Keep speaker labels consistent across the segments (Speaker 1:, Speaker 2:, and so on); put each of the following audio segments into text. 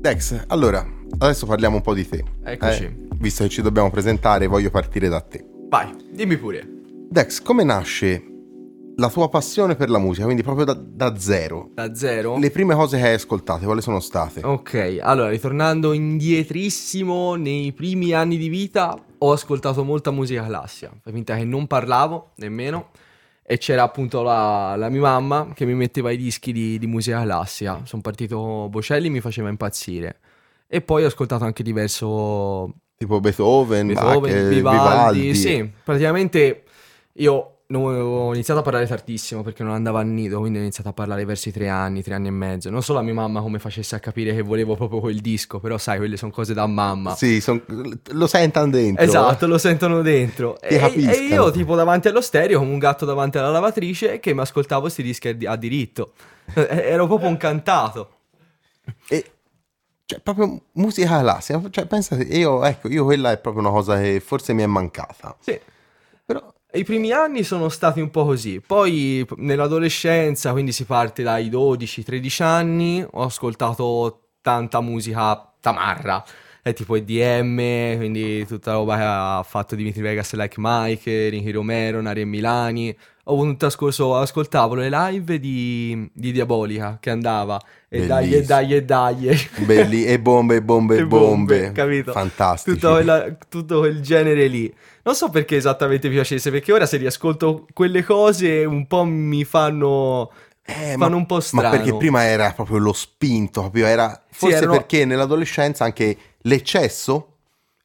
Speaker 1: Dex, allora, adesso parliamo un po' di te.
Speaker 2: Eccoci.
Speaker 1: eh? Visto che ci dobbiamo presentare, voglio partire da te.
Speaker 2: Vai, dimmi pure.
Speaker 1: Dex, come nasce la tua passione per la musica? Quindi proprio da, da zero.
Speaker 2: Da zero?
Speaker 1: Le prime cose che hai ascoltate, quali sono state?
Speaker 2: Ok, allora, ritornando indietrissimo, nei primi anni di vita ho ascoltato molta musica classica. Fai finta che non parlavo nemmeno. E c'era appunto la, la mia mamma che mi metteva i dischi di, di musica classica. Sono partito Bocelli, mi faceva impazzire. E poi ho ascoltato anche diverso
Speaker 1: Tipo Beethoven,
Speaker 2: Beethoven,
Speaker 1: Bach, eh,
Speaker 2: Vivaldi,
Speaker 1: Vivaldi.
Speaker 2: sì, praticamente io ho iniziato a parlare tardissimo perché non andavo al nido, quindi ho iniziato a parlare verso i tre anni, tre anni e mezzo. Non so la mia mamma come facesse a capire che volevo proprio quel disco, però sai, quelle sono cose da mamma.
Speaker 1: Sì, son- lo sentono dentro.
Speaker 2: Esatto, lo sentono dentro. E, e io, tipo, davanti allo stereo, come un gatto davanti alla lavatrice, che mi ascoltavo questi dischi a, di- a diritto. Eh, Ero proprio incantato.
Speaker 1: E cioè, proprio musica classica. Cioè, pensate, io, ecco, io quella è proprio una cosa che forse mi è mancata.
Speaker 2: Sì. I primi anni sono stati un po' così, poi nell'adolescenza, quindi si parte dai 12-13 anni, ho ascoltato tanta musica tamarra, è tipo EDM, quindi tutta roba che ha fatto Dimitri Vegas Like Mike, Ricky Romero, Nari e Milani. Ho avuto un trascorso, ascoltavo le live di, di Diabolica che andava e dai e dai e dai.
Speaker 1: belli, e bombe, e bombe, e
Speaker 2: E
Speaker 1: bombe.
Speaker 2: capito?
Speaker 1: Fantastici.
Speaker 2: Tutto, tutto quel genere lì. Non so perché esattamente mi piacesse, perché ora se riascolto quelle cose un po' mi fanno...
Speaker 1: Eh,
Speaker 2: fanno un po' strano.
Speaker 1: Ma perché prima era proprio lo spinto, proprio era... Forse
Speaker 2: erano-
Speaker 1: perché nell'adolescenza anche l'eccesso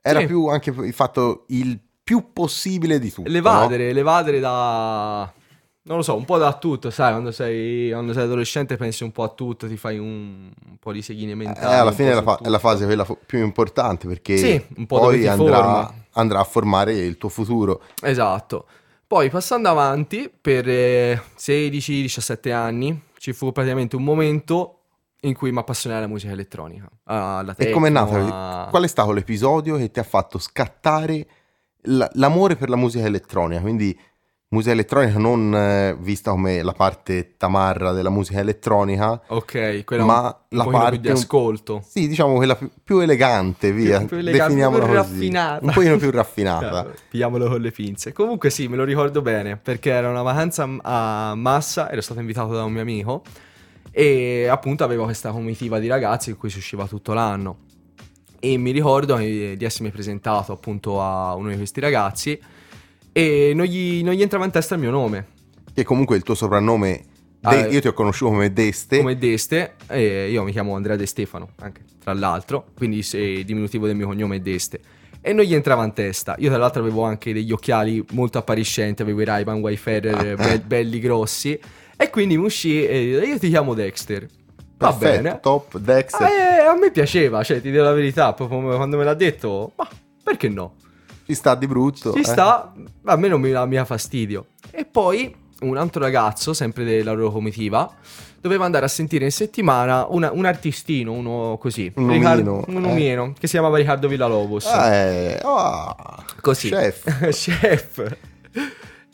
Speaker 1: era
Speaker 2: Sì.
Speaker 1: più anche il fatto il più possibile di tutto.
Speaker 2: L'evadere, l'evadere da... Non lo so, un po' da tutto, sai, quando sei, quando sei adolescente pensi un po' a tutto, ti fai un, un po' di seghine
Speaker 1: no?
Speaker 2: mentali.
Speaker 1: Eh, alla fine è la, fa- è la fase quella fo- più importante perché
Speaker 2: Sì,
Speaker 1: poi andrà, andrà a formare il tuo futuro.
Speaker 2: Esatto. Poi passando avanti, per eh, 16-17 anni, ci fu praticamente un momento in cui mi appassionai alla musica elettronica. Alla
Speaker 1: E com'è
Speaker 2: techno,
Speaker 1: nata?
Speaker 2: a-
Speaker 1: Qual è stato l'episodio che ti ha fatto scattare l- l'amore per la musica elettronica? Quindi musica elettronica non eh, vista come la parte tamarra della musica elettronica,
Speaker 2: Ok, quella
Speaker 1: ma
Speaker 2: un,
Speaker 1: la parte
Speaker 2: più di ascolto.
Speaker 1: sì, diciamo quella più, più elegante, via.
Speaker 2: più elegante,
Speaker 1: Definiamola
Speaker 2: più
Speaker 1: così.
Speaker 2: raffinata.
Speaker 1: Un pochino più raffinata.
Speaker 2: Pigliamolo con le pinze. Comunque sì, me lo ricordo bene, perché era una vacanza a Massa, ero stato invitato da un mio amico e appunto avevo questa comitiva di ragazzi con cui si usciva tutto l'anno. E mi ricordo eh, di essermi presentato appunto a uno di questi ragazzi e non gli, non gli entrava in testa il mio nome,
Speaker 1: Che comunque il tuo soprannome,
Speaker 2: Ah,
Speaker 1: De- io ti ho conosciuto come Deste.
Speaker 2: come Deste, e io mi chiamo Andrea De Stefano, anche tra l'altro, quindi il diminutivo del mio cognome è Deste. E non gli entrava in testa. Io, tra l'altro, avevo anche degli occhiali molto appariscenti, avevo i Ray-Ban Wayfarer be- belli grossi. E quindi mi uscì e io ti chiamo Dexter. Va
Speaker 1: Perfetto,
Speaker 2: bene.
Speaker 1: top, Dex.
Speaker 2: Ah, eh, a me piaceva, cioè, ti dico la verità, proprio quando me l'ha detto, ma perché no?
Speaker 1: Ci sta di brutto.
Speaker 2: Ci
Speaker 1: eh.
Speaker 2: sta, a me non mi, mi dà fastidio. E poi un altro ragazzo, sempre della loro comitiva, doveva andare a sentire in settimana una- un artistino, uno così,
Speaker 1: Un
Speaker 2: Riccardo-
Speaker 1: omino,
Speaker 2: un
Speaker 1: eh.
Speaker 2: omino, che si chiamava Riccardo Villalobos.
Speaker 1: Eh, ah,
Speaker 2: Così.
Speaker 1: Chef.
Speaker 2: Chef.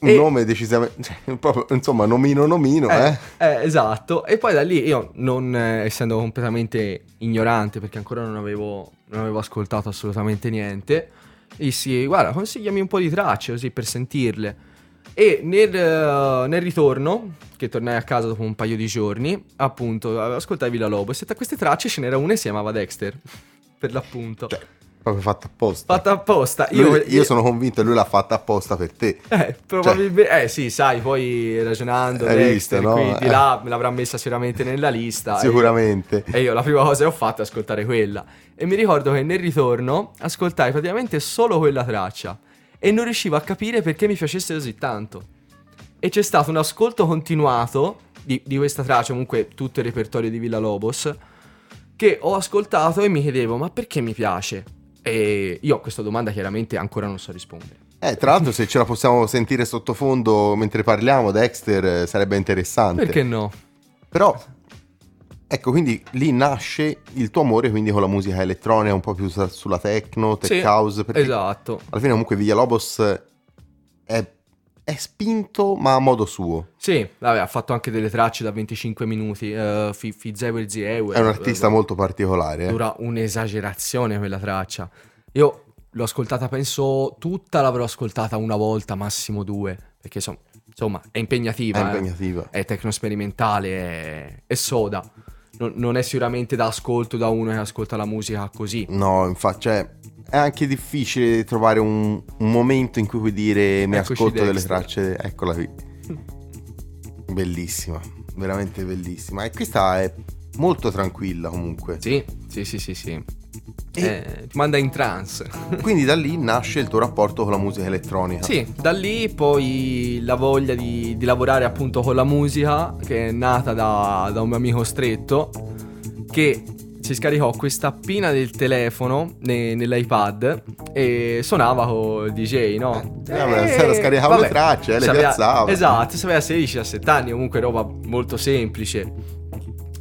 Speaker 1: Un
Speaker 2: E-
Speaker 1: nome decisamente... cioè, proprio, insomma, nomino nomino, eh.
Speaker 2: Eh, eh, esatto. E poi da lì io, non eh, essendo completamente ignorante, perché ancora non avevo, non avevo ascoltato assolutamente niente, dissi, guarda, consigliami un po' di tracce così per sentirle. E nel, eh, nel ritorno, che tornai a casa dopo un paio di giorni, appunto, ascoltai Villa Lobos e tra queste tracce ce n'era una che si chiamava Dexter, per l'appunto.
Speaker 1: Cioè, proprio fatto apposta.
Speaker 2: Fatta apposta.
Speaker 1: Lui- io, sono convinto che lui l'ha fatta apposta per te.
Speaker 2: Eh, probabilmente, eh sì, sai, poi ragionando, Dexter,
Speaker 1: no?
Speaker 2: qui di
Speaker 1: Eh.
Speaker 2: là me l'avrà messa sicuramente nella lista. e-
Speaker 1: Sicuramente.
Speaker 2: E io la prima cosa che ho fatto è ascoltare quella. E mi ricordo che nel ritorno ascoltai praticamente solo quella traccia. E non riuscivo a capire perché mi piacesse così tanto. E c'è stato un ascolto continuato di, di questa traccia, comunque tutto il repertorio di Villa Lobos, che ho ascoltato e mi chiedevo, ma perché mi piace? E io a questa domanda chiaramente ancora non so rispondere.
Speaker 1: Eh, tra l'altro, se ce la possiamo sentire sottofondo mentre parliamo, Dexter, eh, sarebbe interessante.
Speaker 2: Perché no?
Speaker 1: Però, ecco, quindi lì nasce il tuo amore quindi con la musica elettronica, un po' più su- sulla techno, tech
Speaker 2: Sì,
Speaker 1: house.
Speaker 2: Esatto.
Speaker 1: alla fine comunque Villalobos è è spinto ma a modo suo.
Speaker 2: Sì, vabbè, ha fatto anche delle tracce da 25 minuti. Uh, Fizewe Ziewe.
Speaker 1: È un artista uh, molto particolare. Eh.
Speaker 2: Dura un'esagerazione quella traccia. Io l'ho ascoltata, penso tutta l'avrò ascoltata una volta, massimo due. Perché insomma, insomma è impegnativa.
Speaker 1: È impegnativa.
Speaker 2: Eh. È tecnosperimentale, è, è soda. Non, non, è sicuramente da ascolto da uno che ascolta la musica così.
Speaker 1: No, infatti, cioè, è anche difficile trovare un, un, momento in cui puoi dire mi Eccoci ascolto delle tracce. Eccola qui. bellissima, veramente bellissima. E questa è molto tranquilla comunque.
Speaker 2: Sì, sì, sì, sì, sì. E eh, ti manda in trance.
Speaker 1: quindi da lì nasce il tuo rapporto con la musica elettronica.
Speaker 2: Sì, da lì poi la voglia di, di lavorare appunto con la musica che è nata da, da un mio amico stretto che si scaricò questa appina del telefono ne, nell'iPad e suonava con il DJ, no?
Speaker 1: Eh, eh, eh scaricava le tracce, eh, le sapeva, piazzava.
Speaker 2: Esatto, sapeva 16-17 anni, comunque roba molto semplice.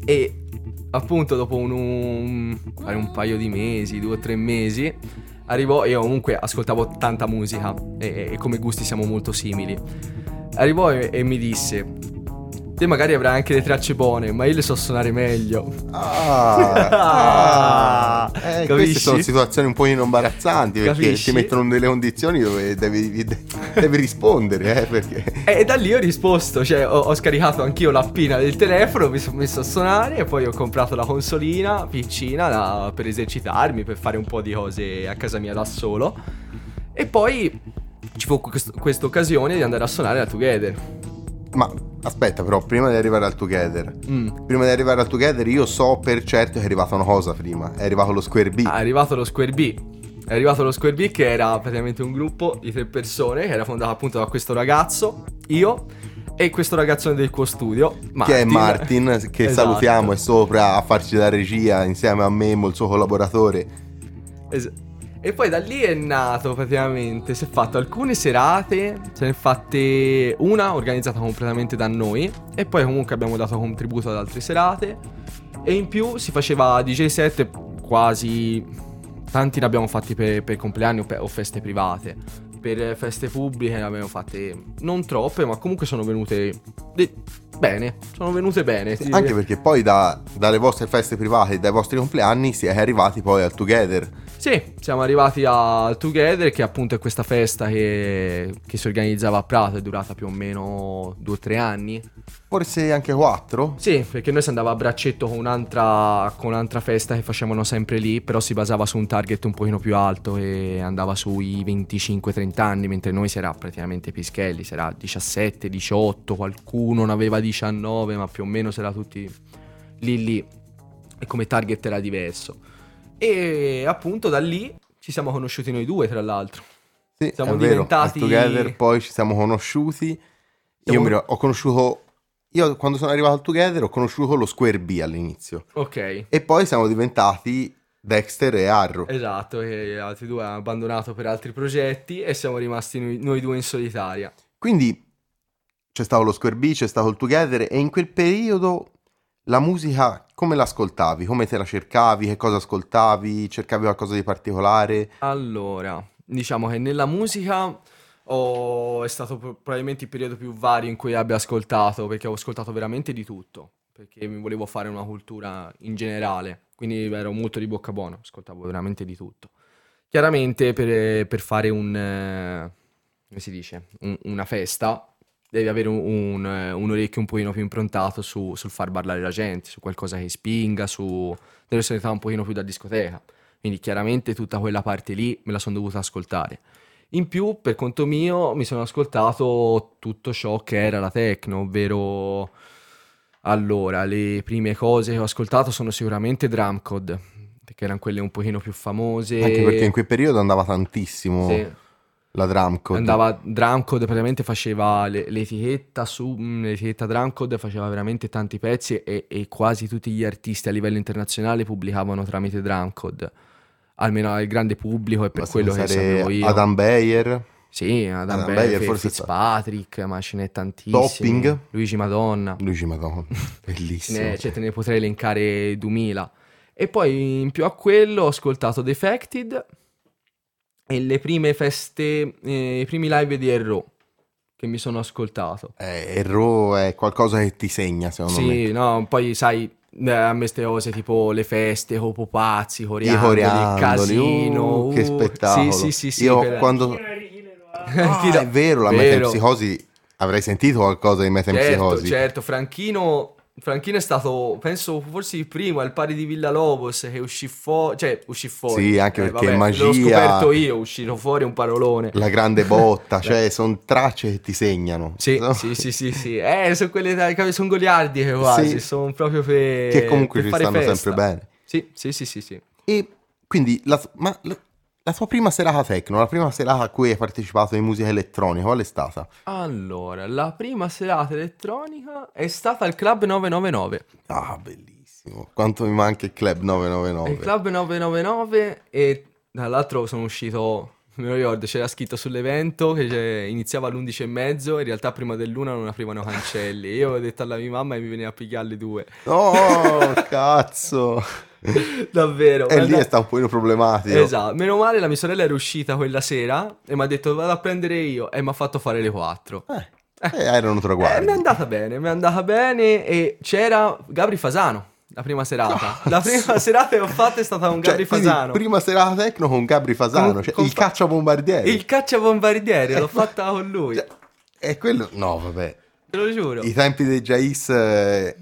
Speaker 2: E appunto dopo un, un, un paio di mesi, due o tre mesi, arrivò, io comunque ascoltavo tanta musica e, e come gusti siamo molto simili. Arrivò e, e mi disse, Te magari avrai anche le tracce buone, ma io le so suonare meglio.
Speaker 1: Ah, ah eh, queste sono situazioni un po' imbarazzanti perché Capisci? ti mettono nelle condizioni dove devi, devi rispondere. Eh, perché...
Speaker 2: E da lì ho risposto, cioè ho, ho scaricato anch'io l'appina del telefono, mi sono messo a suonare e poi ho comprato la consolina piccina da, per esercitarmi, per fare un po' di cose a casa mia da solo. E poi ci fu questa occasione di andare a suonare a Together.
Speaker 1: Ma aspetta, però, prima di arrivare al Together, mm. prima di arrivare al Together, io so per certo che è arrivata una cosa prima. È arrivato lo Square B.
Speaker 2: Ah, è arrivato lo Square B. È arrivato lo Square B che era praticamente un gruppo di tre persone che era fondato appunto da questo ragazzo, io e questo ragazzone del tuo studio,
Speaker 1: Martin. Che è Martin, che esatto. salutiamo, è sopra a farci la regia insieme a Memo, il suo collaboratore.
Speaker 2: Esatto. E poi da lì è nato praticamente, si è fatto alcune serate, se ne è fatte una organizzata completamente da noi e poi comunque abbiamo dato contributo ad altre serate. E in più si faceva DJ set quasi, tanti ne abbiamo fatti per, per compleanni o, per, o feste private, per feste pubbliche ne abbiamo fatte non troppe ma comunque sono venute de- bene, sono venute bene.
Speaker 1: Sì, anche perché poi da, dalle vostre feste private e dai vostri compleanni si è arrivati poi al Together
Speaker 2: sì, siamo arrivati al Together, che appunto è questa festa che, che si organizzava a Prato, è durata più o meno due o tre anni.
Speaker 1: Forse anche quattro?
Speaker 2: Sì, perché noi si andava a braccetto con un'altra, con un'altra festa che facevano sempre lì, però si basava su un target un pochino più alto e andava sui 25-30 anni, mentre noi si era praticamente pischelli, si era 17, 18, qualcuno ne aveva 19, ma più o meno si era tutti lì lì e come target era diverso. E appunto da lì ci siamo conosciuti noi due, tra l'altro.
Speaker 1: Sì, siamo diventati... Vero, Together poi ci siamo conosciuti. Siamo... Io ho conosciuto... Io quando sono arrivato al Together ho conosciuto lo Square B all'inizio.
Speaker 2: Ok.
Speaker 1: E poi siamo diventati Dexter e Arrow.
Speaker 2: Esatto, e altri due hanno abbandonato per altri progetti e siamo rimasti noi, noi due in solitaria.
Speaker 1: Quindi c'è stato lo Square B, c'è stato il Together e in quel periodo la musica come l'ascoltavi? Come te la cercavi? Che cosa ascoltavi? Cercavi qualcosa di particolare?
Speaker 2: Allora, diciamo che nella musica ho... è stato probabilmente il periodo più vario in cui abbia ascoltato, perché ho ascoltato veramente di tutto, perché mi volevo fare una cultura in generale, quindi ero molto di bocca buona, ascoltavo veramente di tutto. Chiaramente per, per fare un... Eh, come si dice? Un, una festa devi avere un, un, un, orecchio un pochino più improntato su, sul far parlare la gente, su qualcosa che spinga, su delle sonorità un pochino più da discoteca. Quindi chiaramente tutta quella parte lì me la sono dovuta ascoltare. In più, per conto mio, mi sono ascoltato tutto ciò che era la techno, ovvero... Allora, le prime cose che ho ascoltato sono sicuramente Drumcode, che erano quelle un pochino più famose.
Speaker 1: Anche perché in quel periodo andava tantissimo.
Speaker 2: Sì
Speaker 1: la Drumcode.
Speaker 2: Andava Drumcode, praticamente faceva le, l'etichetta su mm, l'etichetta Drumcode faceva veramente tanti pezzi e, e, quasi tutti gli artisti a livello internazionale pubblicavano tramite Drumcode. Almeno al grande pubblico e per Basta quello che sapevo io.
Speaker 1: Adam Bayer.
Speaker 2: Sì, Adam, Adam Bayer, forse Fitzpatrick, sta... ma ce n'è tantissimi.
Speaker 1: Topping.
Speaker 2: Luigi Madonna.
Speaker 1: Luigi Madonna, bellissimo.
Speaker 2: ne, cioè te ne potrei elencare 2000. E poi in più a quello ho ascoltato Defected e le prime feste, eh, i primi live di Erro. che mi sono ascoltato.
Speaker 1: Eh, il Raw è qualcosa che ti segna, secondo me.
Speaker 2: Sì, no, poi sai, eh, a me ste cose tipo le feste, con pupazzi,
Speaker 1: I
Speaker 2: coriandoli,
Speaker 1: coriandoli,
Speaker 2: casino.
Speaker 1: uh, che
Speaker 2: uh,
Speaker 1: spettacolo.
Speaker 2: Sì, sì, sì, sì,
Speaker 1: Io
Speaker 2: quella-
Speaker 1: quando... Ah, è vero, la
Speaker 2: Vero.
Speaker 1: metempsicosi... Avrei sentito qualcosa di
Speaker 2: Certo,
Speaker 1: metempsicosi.
Speaker 2: certo, Franchino, Franchino è stato, penso, forse il primo al pari di Villa Lobos che uscì fuori, cioè uscì fuori.
Speaker 1: Sì, anche
Speaker 2: Eh,
Speaker 1: perché
Speaker 2: vabbè,
Speaker 1: magia-
Speaker 2: L'ho scoperto io, uscito fuori un parolone.
Speaker 1: La grande botta, cioè sono tracce che ti segnano.
Speaker 2: Sì,
Speaker 1: No?
Speaker 2: sì, sì, sì, sì. Eh, sono quelle dai, sono goliardiche quasi,
Speaker 1: Sì.
Speaker 2: sono proprio per
Speaker 1: Che comunque
Speaker 2: per
Speaker 1: ci stanno
Speaker 2: festa.
Speaker 1: sempre bene.
Speaker 2: Sì, sì, sì, sì, sì.
Speaker 1: E quindi, la, ma la, la tua prima serata techno, la prima serata a cui hai partecipato in musica elettronica, qual è stata?
Speaker 2: Allora, la prima serata elettronica è stata al Club 999.
Speaker 1: Ah, bellissimo. Quanto mi manca il Club 999.
Speaker 2: Il Club 999 e tra l'altro sono uscito, me lo ricordo, c'era scritto sull'evento che iniziava alle 11 e mezzo, in realtà prima dell'una non aprivano cancelli. Io avevo detto alla mia mamma e mi veniva a pigliare alle due.
Speaker 1: Oh, cazzo.
Speaker 2: Davvero.
Speaker 1: E lì
Speaker 2: guarda-
Speaker 1: è stato un po' problematico.
Speaker 2: Esatto, meno male la mia sorella era uscita quella sera e mi ha detto vado a prendere io e mi ha fatto fare le 4.
Speaker 1: Eh, eh, erano
Speaker 2: Eh,
Speaker 1: traguardi.
Speaker 2: mi è andata bene, mi è andata bene e c'era Gabri Fasano la prima serata. La prima serata che ho fatto è stata con
Speaker 1: Cioè,
Speaker 2: Gabri
Speaker 1: quindi,
Speaker 2: Fasano.
Speaker 1: prima serata techno con Gabri Fasano,
Speaker 2: Con-
Speaker 1: cioè
Speaker 2: con
Speaker 1: il
Speaker 2: fa-
Speaker 1: cacciabombardiere.
Speaker 2: Il cacciabombardiere, l'ho fatta con lui,
Speaker 1: Cioè, e quello... No, vabbè.
Speaker 2: te lo giuro.
Speaker 1: I tempi dei Jais eh,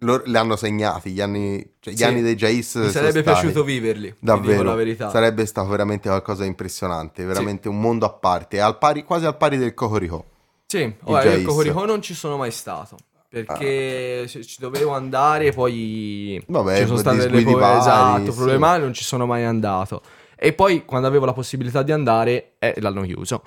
Speaker 1: lo- li hanno segnati, gli anni, cioè, gli
Speaker 2: Sì.
Speaker 1: anni dei Jais
Speaker 2: Mi sarebbe piaciuto viverli,
Speaker 1: Davvero,
Speaker 2: la verità.
Speaker 1: sarebbe stato veramente qualcosa di impressionante, veramente un mondo a parte, al pari- quasi al pari del Cocorico.
Speaker 2: Sì, ora io il Cocorico non ci sono mai stato. Perché ci ci dovevo andare, poi
Speaker 1: Vabbè,
Speaker 2: ci sono state delle cose
Speaker 1: vari,
Speaker 2: esatto,
Speaker 1: sì.
Speaker 2: problematiche, non ci sono mai andato. E poi quando avevo la possibilità di andare, eh, l'hanno chiuso.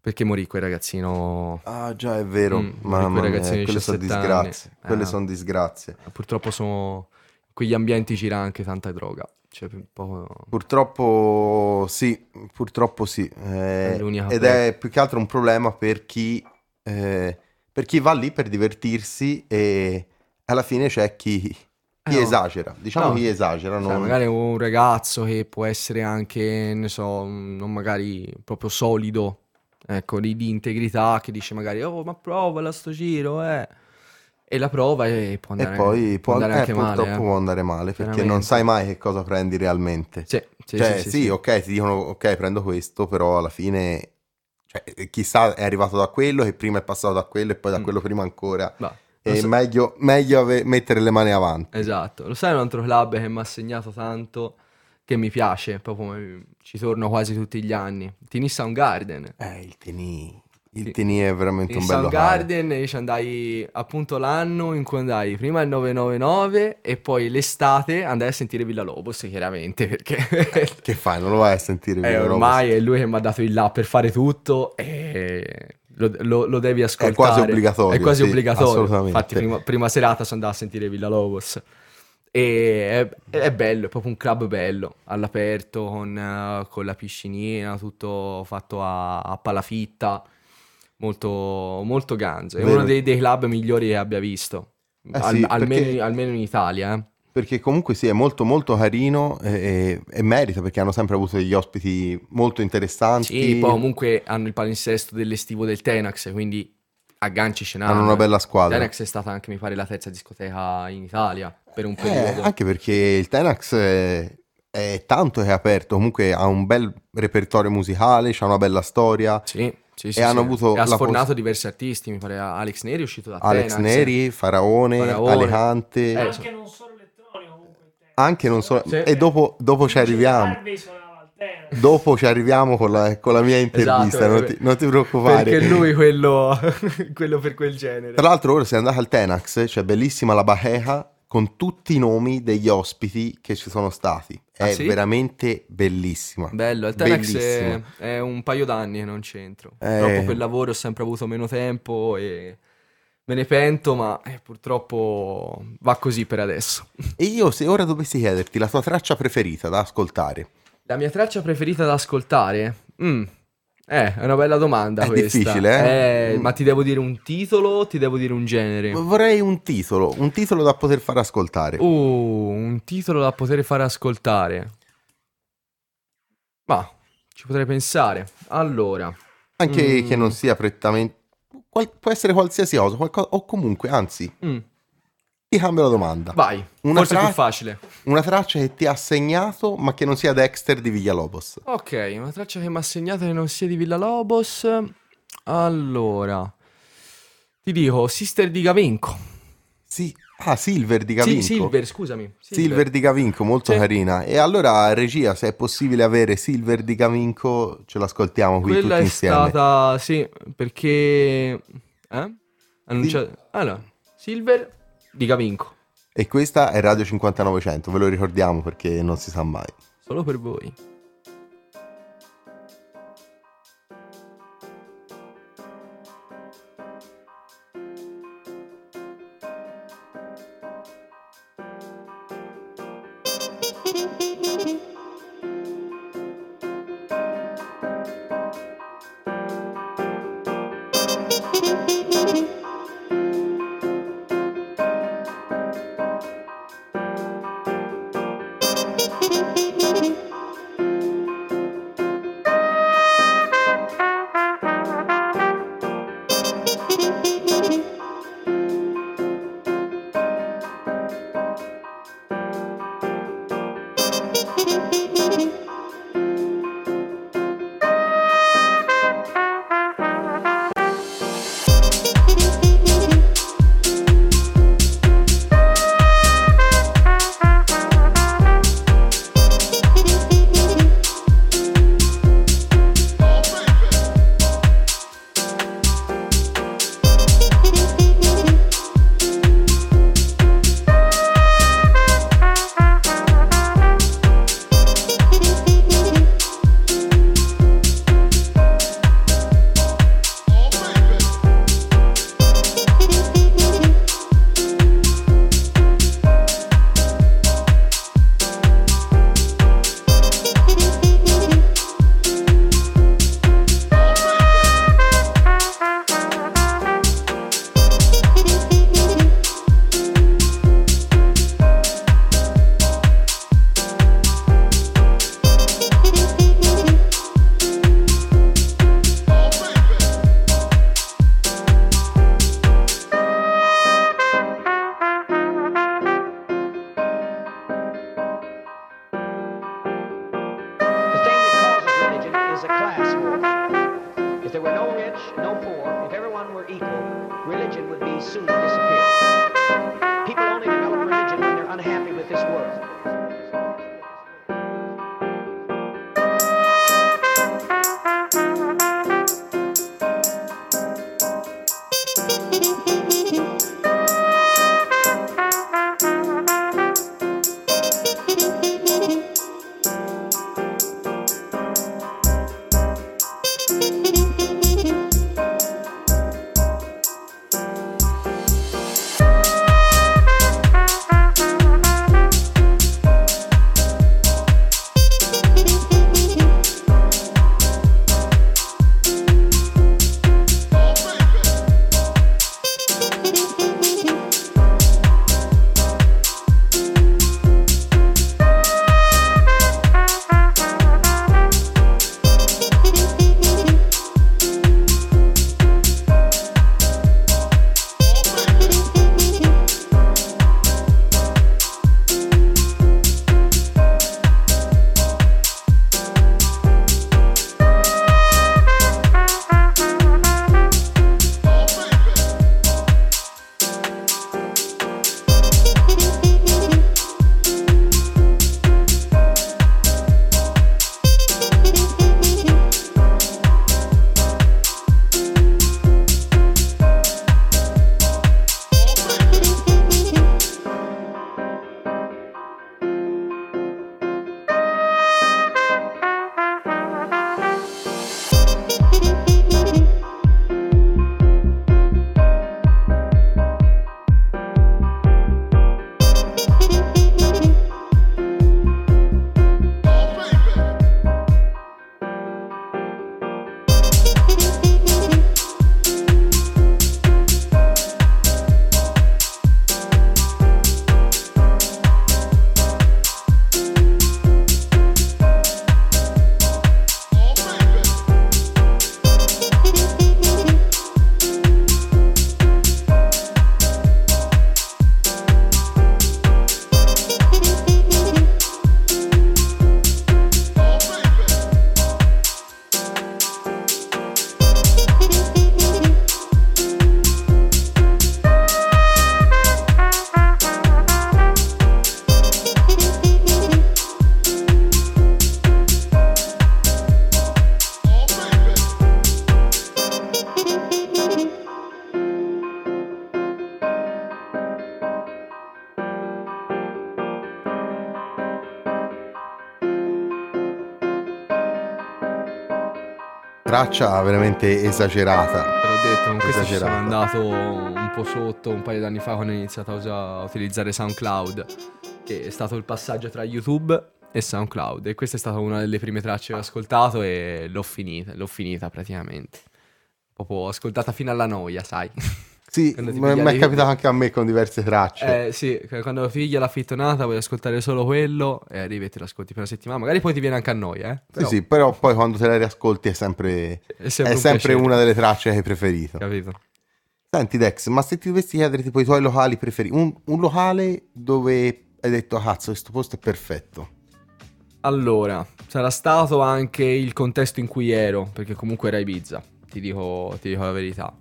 Speaker 2: Perché morì quel ragazzino.
Speaker 1: Ah, già, è vero,
Speaker 2: Mm,
Speaker 1: mamma
Speaker 2: quei
Speaker 1: mia, quelle sono
Speaker 2: 17
Speaker 1: disgrazie,
Speaker 2: anni.
Speaker 1: quelle
Speaker 2: Ah.
Speaker 1: sono disgrazie.
Speaker 2: Purtroppo sono. Quegli ambienti gira anche tanta droga. Cioè, po'.
Speaker 1: Purtroppo sì, purtroppo sì. eh,
Speaker 2: È
Speaker 1: ed è più che altro un problema per chi, eh, per chi va lì per divertirsi e alla fine c'è chi, chi
Speaker 2: Eh, no.
Speaker 1: esagera, diciamo
Speaker 2: No.
Speaker 1: chi esagera.
Speaker 2: Cioè,
Speaker 1: non-
Speaker 2: magari un ragazzo che può essere anche, ne so, non magari proprio solido, ecco, di, di integrità, che dice magari, oh, ma provala sto giro, eh. E la prova e può
Speaker 1: E
Speaker 2: andare,
Speaker 1: poi
Speaker 2: può andare
Speaker 1: eh,
Speaker 2: anche male.
Speaker 1: purtroppo
Speaker 2: eh.
Speaker 1: può andare male perché non sai mai che cosa prendi realmente.
Speaker 2: Sì, sì,
Speaker 1: cioè,
Speaker 2: sì,
Speaker 1: sì,
Speaker 2: sì,
Speaker 1: ok, ti dicono ok, prendo questo, però alla fine, cioè, chissà, è arrivato da quello che prima è passato da quello e poi da
Speaker 2: Mm.
Speaker 1: quello prima ancora.
Speaker 2: Va,
Speaker 1: E
Speaker 2: so-
Speaker 1: meglio, meglio ave- mettere le mani avanti.
Speaker 2: Esatto, lo sai un altro club che mi ha segnato tanto, che mi piace, proprio eh, ci torno quasi tutti gli anni, Tini Soundgarden.
Speaker 1: Eh, il Tini, il. Tini è veramente
Speaker 2: In
Speaker 1: un bello
Speaker 2: Soundgarden io ci andai appunto l'anno in cui andai prima il 999 e poi l'estate andai a sentire Villa Lobos chiaramente perché.
Speaker 1: Che fai? Non lo vai a sentire?
Speaker 2: eh,
Speaker 1: Villa Lobos?
Speaker 2: ormai è lui che mi ha dato il là per fare tutto e lo, lo- lo devi ascoltare.
Speaker 1: quasi obbligatorio,
Speaker 2: È quasi
Speaker 1: sì,
Speaker 2: obbligatorio.
Speaker 1: assolutamente.
Speaker 2: Infatti prima, prima serata sono andato a sentire Villa Lobos. E è, è bello, è proprio un club bello, all'aperto, con, eh, con la piscinina, tutto fatto a, a palafitta, molto, molto ganzo. È
Speaker 1: Vero.
Speaker 2: uno dei, dei club migliori che abbia visto,
Speaker 1: Eh
Speaker 2: Al-
Speaker 1: sì,
Speaker 2: almeno,
Speaker 1: perché-
Speaker 2: almeno in Italia. eh.
Speaker 1: Perché comunque sì, è molto molto carino e, e- merita perché hanno sempre avuto degli ospiti molto interessanti.
Speaker 2: Sì, poi comunque hanno il palinsesto dell'estivo del Tenax, quindi agganci ce
Speaker 1: hanno una bella squadra.
Speaker 2: Tenax è stata anche, mi pare, la terza discoteca in Italia per un
Speaker 1: Eh,
Speaker 2: periodo.
Speaker 1: anche perché il Tenax è, è tanto che è aperto, comunque ha un bel repertorio musicale, c'ha una bella storia.
Speaker 2: Sì, sì, sì.
Speaker 1: E hanno avuto
Speaker 2: E ha sfornato
Speaker 1: poss-
Speaker 2: diversi artisti, mi pare Alex Neri è uscito da
Speaker 1: Alex
Speaker 2: Tenax.
Speaker 1: Neri, Faraone,
Speaker 2: Faraone.
Speaker 1: Alicante,
Speaker 2: Eh,
Speaker 3: anche non solo elettronico comunque
Speaker 1: anche non so...
Speaker 2: Sì.
Speaker 1: E dopo, dopo ci arriviamo. Dopo ci arriviamo con la, con la mia intervista,
Speaker 2: Esatto,
Speaker 1: non, ti, non ti preoccupare.
Speaker 2: Perché lui quello, quello per quel genere.
Speaker 1: Tra l'altro ora sei andato al Tenax, c'è bellissima la Bacheca con tutti i nomi degli ospiti che ci sono stati. È
Speaker 2: Ah, sì?
Speaker 1: veramente bellissima.
Speaker 2: Bello, il Tenax è, è un paio d'anni che non c'entro.
Speaker 1: Eh.
Speaker 2: Purtroppo per lavoro ho sempre avuto meno tempo e me ne pento, ma eh, purtroppo va così per adesso.
Speaker 1: E io se ora dovessi chiederti la tua traccia preferita da ascoltare,
Speaker 2: La mia traccia preferita da ascoltare? Mm, eh, è una bella domanda
Speaker 1: È
Speaker 2: questa.
Speaker 1: difficile, eh?
Speaker 2: Ma ti devo dire un titolo o ti devo dire un genere?
Speaker 1: vorrei un titolo, un titolo da poter far ascoltare.
Speaker 2: Uh, un titolo da poter fare ascoltare. Ma ci potrei pensare. Allora,
Speaker 1: Anche
Speaker 2: Mm.
Speaker 1: che non sia prettamente... qual- può essere qualsiasi cosa, qualcosa, o comunque, anzi,
Speaker 2: Mm,
Speaker 1: ti cambio la domanda.
Speaker 2: Vai,
Speaker 1: Una
Speaker 2: forse è
Speaker 1: fra-
Speaker 2: più facile.
Speaker 1: Una traccia che ti ha segnato, ma che non sia Dexter di Villalobos.
Speaker 2: Ok, una traccia che mi ha segnato che non sia di Villalobos. Allora, ti dico Sister di Gavinco.
Speaker 1: Sì. Ah, Silver di
Speaker 2: Sì,
Speaker 1: Gavinco.
Speaker 2: Silver, scusami.
Speaker 1: Silver di Gavinco, molto
Speaker 2: Sì.
Speaker 1: carina. E allora, regia, se è possibile avere Silver di Gavinco, ce l'ascoltiamo qui
Speaker 2: Quella
Speaker 1: tutti
Speaker 2: è
Speaker 1: insieme.
Speaker 2: stata, sì, perché... Eh? Annunciato... Allora, Silver di Gavinco.
Speaker 1: E questa è Radio 50900, ve lo ricordiamo perché non si sa mai.
Speaker 2: Solo per voi.
Speaker 1: Traccia veramente esagerata.
Speaker 2: Te l'ho detto, con questo sono andato un po' sotto un paio d'anni fa quando ho iniziato a utilizzare SoundCloud, che è stato il passaggio tra YouTube e SoundCloud. E questa è stata una delle prime tracce che ho ascoltato e l'ho finita, l'ho finita praticamente. Proprio ascoltata fino alla noia, sai.
Speaker 1: Sì, ma mi è capitato anche a me con diverse tracce.
Speaker 2: Eh sì, quando figlia la fittonata vuoi ascoltare solo quello e arrivi e te l'ascolti per una settimana. Magari poi ti viene anche a noia, eh. Però
Speaker 1: sì, sì, però poi quando te la riascolti è sempre,
Speaker 2: È sempre,
Speaker 1: è
Speaker 2: un
Speaker 1: sempre una delle tracce che hai preferito.
Speaker 2: Capito?
Speaker 1: Senti Dex, ma se ti dovessi chiedere tipo i tuoi locali preferiti, un, un locale dove hai detto, "Ah, cazzo, questo posto è perfetto.
Speaker 2: Allora, sarà stato anche il contesto in cui ero, perché comunque era Ibiza, ti dico, ti dico la verità.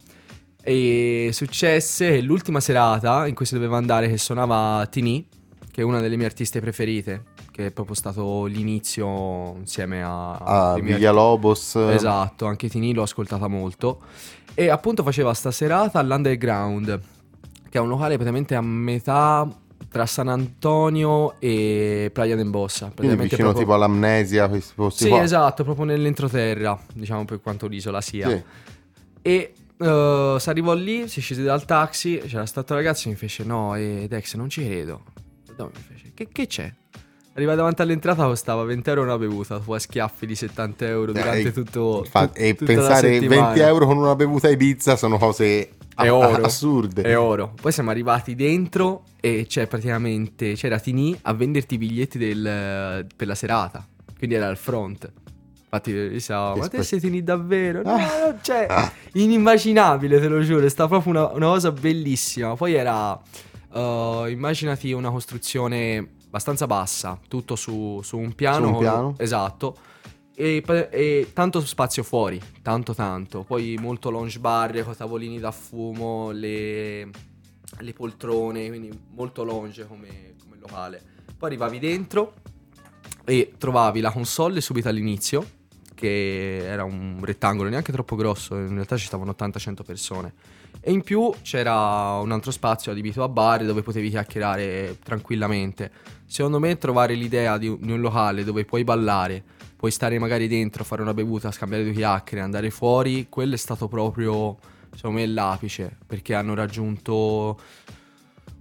Speaker 2: E successe che l'ultima serata in cui si doveva andare, che suonava Tini, che è una delle mie artiste preferite, che è proprio stato l'inizio insieme a...
Speaker 1: A
Speaker 2: ai miei
Speaker 1: Villalobos.
Speaker 2: Esatto, anche Tini l'ho ascoltata molto. E appunto faceva sta serata all'Underground, che è un locale praticamente a metà tra San Antonio e Playa d'Embossa.
Speaker 1: Quindi vicino
Speaker 2: proprio-
Speaker 1: tipo all'amnesia, questi posti
Speaker 2: Sì,
Speaker 1: qua.
Speaker 2: esatto, proprio nell'entroterra, diciamo per quanto l'isola sia.
Speaker 1: Sì.
Speaker 2: E eh, si arrivò lì, si scese dal taxi, c'era stato un ragazzo e mi fece no, e Dex non ci credo. No, mi fece, che, che c'è? Arriva davanti all'entrata costava 20 euro una bevuta, tu a schiaffi di 70 euro durante
Speaker 1: Eh,
Speaker 2: tutto
Speaker 1: Fa-
Speaker 2: tut-
Speaker 1: e pensare 20
Speaker 2: settimana.
Speaker 1: euro con una bevuta Ibiza sono cose
Speaker 2: È
Speaker 1: a-
Speaker 2: oro.
Speaker 1: assurde.
Speaker 2: È oro. Poi siamo arrivati dentro e c'è praticamente c'era Tini a venderti i biglietti del- per la serata. Quindi era al front. Infatti diciamo,
Speaker 1: Che
Speaker 2: ma te sei Tini davvero? No,
Speaker 1: Ah.
Speaker 2: non c'è.
Speaker 1: Ah.
Speaker 2: Inimmaginabile, te lo giuro. È stata proprio una, una cosa bellissima. Poi era, eh, immaginati una costruzione abbastanza bassa, tutto su, su un piano.
Speaker 1: Su un piano?
Speaker 2: Esatto. E, e tanto spazio fuori, tanto tanto. Poi molto lounge bar con tavolini da fumo, le, le poltrone, quindi molto lounge come, come locale. Poi arrivavi dentro e trovavi la console subito all'inizio, che era un rettangolo neanche troppo grosso, in realtà ci stavano 80-100 persone. E in più c'era un altro spazio adibito a bar dove potevi chiacchierare tranquillamente. Secondo me trovare l'idea di un, locale dove puoi ballare, puoi stare magari dentro, fare una bevuta, scambiare due chiacchiere, andare fuori, quello è stato proprio, secondo me, l'apice, perché hanno raggiunto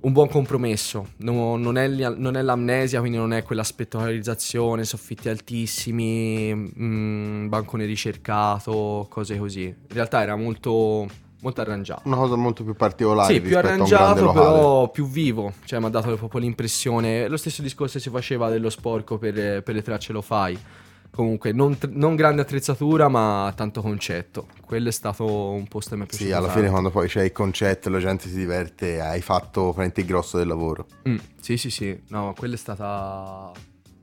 Speaker 2: un buon compromesso. No- non, è, non è l'amnesia, quindi non è quella spettacolarizzazione, soffitti altissimi, mm, bancone ricercato, cose così. In realtà era molto, molto arrangiato.
Speaker 1: Una cosa molto più particolare
Speaker 2: Sì, più arrangiato, però più vivo. Cioè, mi ha dato proprio l'impressione. Lo stesso discorso si faceva dello sporco per, per le tracce lo fai. Comunque, non, non grande attrezzatura, ma tanto concetto. Quello è stato un posto che mi è piaciuto.
Speaker 1: Sì, alla
Speaker 2: tanto.
Speaker 1: fine quando poi c'è il concetto e la gente si diverte, hai fatto veramente il grosso del lavoro.
Speaker 2: Mm, sì, sì, sì. No, quello è stata.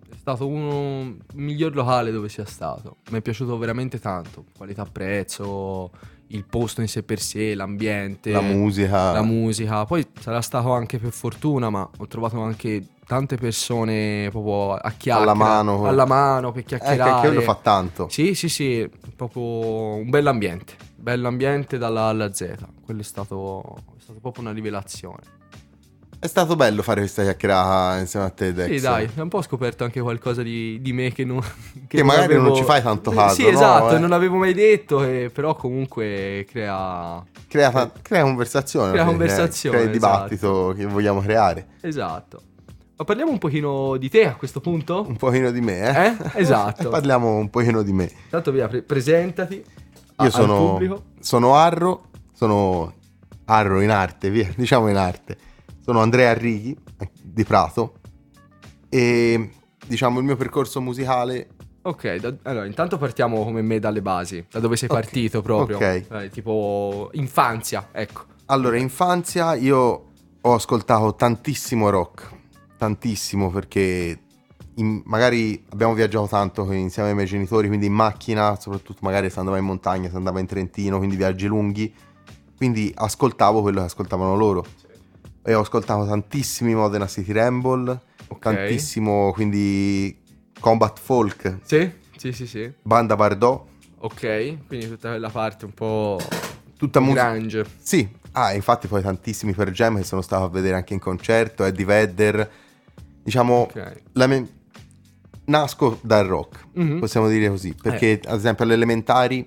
Speaker 2: È stato uno il miglior locale dove sia stato. Mi è piaciuto veramente tanto. Qualità prezzo, il posto in sé per sé, l'ambiente.
Speaker 1: La musica.
Speaker 2: la musica. Poi sarà stato anche per fortuna, ma ho trovato anche tante persone proprio a chiacchiera.
Speaker 1: Alla mano.
Speaker 2: Alla mano per
Speaker 1: Eh, che
Speaker 2: chiacchierare.
Speaker 1: quello fa tanto.
Speaker 2: Sì, sì, sì, proprio un bell'ambiente. Bell'ambiente dalla alla Z. Quello è stato, è stato proprio una rivelazione.
Speaker 1: È stato bello fare questa chiacchierata insieme a te, Dex.
Speaker 2: Sì, dai, un po' ho scoperto anche qualcosa di, di me che non.
Speaker 1: Che magari non ci fai tanto caso,
Speaker 2: Sì,
Speaker 1: no?
Speaker 2: esatto,
Speaker 1: Eh.
Speaker 2: non l'avevo mai detto, e- però comunque crea.
Speaker 1: Crea, fa- crea conversazione.
Speaker 2: Crea
Speaker 1: fine,
Speaker 2: conversazione,
Speaker 1: Crea il
Speaker 2: esatto.
Speaker 1: dibattito che vogliamo creare.
Speaker 2: Esatto. Ma parliamo un pochino di te a questo punto?
Speaker 1: Un pochino di me, eh?
Speaker 2: Eh? Esatto.
Speaker 1: Parliamo un pochino di me.
Speaker 2: Tanto via, pre- presentati a-
Speaker 1: Io sono,
Speaker 2: pubblico.
Speaker 1: sono Arro, sono Arro in arte, via, diciamo in arte. Sono Andrea Arrighi di Prato e diciamo il mio percorso musicale
Speaker 2: Ok, da- allora intanto partiamo come me dalle basi, da dove sei
Speaker 1: Ok,
Speaker 2: partito proprio.
Speaker 1: ok.
Speaker 2: Eh, tipo infanzia, ecco.
Speaker 1: Allora, infanzia io ho ascoltato tantissimo rock, tantissimo perché in- magari abbiamo viaggiato tanto insieme ai miei genitori, quindi in macchina, soprattutto magari se andava in montagna, se andava in Trentino, quindi viaggi lunghi, quindi ascoltavo quello che ascoltavano loro. E ho ascoltato tantissimi Modena City Ramble,
Speaker 2: Ok.
Speaker 1: tantissimo quindi Combat Folk,
Speaker 2: Sì? Sì, sì, sì.
Speaker 1: Banda Bardot,
Speaker 2: Ok, quindi tutta quella parte un po'
Speaker 1: tutta musica...
Speaker 2: grunge.
Speaker 1: Sì, ah, infatti poi tantissimi per Jam che sono stato a vedere anche in concerto, Eddie Vedder, diciamo,
Speaker 2: Ok.
Speaker 1: la me- nasco dal rock,
Speaker 2: Mhm.
Speaker 1: possiamo dire così, perché ad esempio alle elementari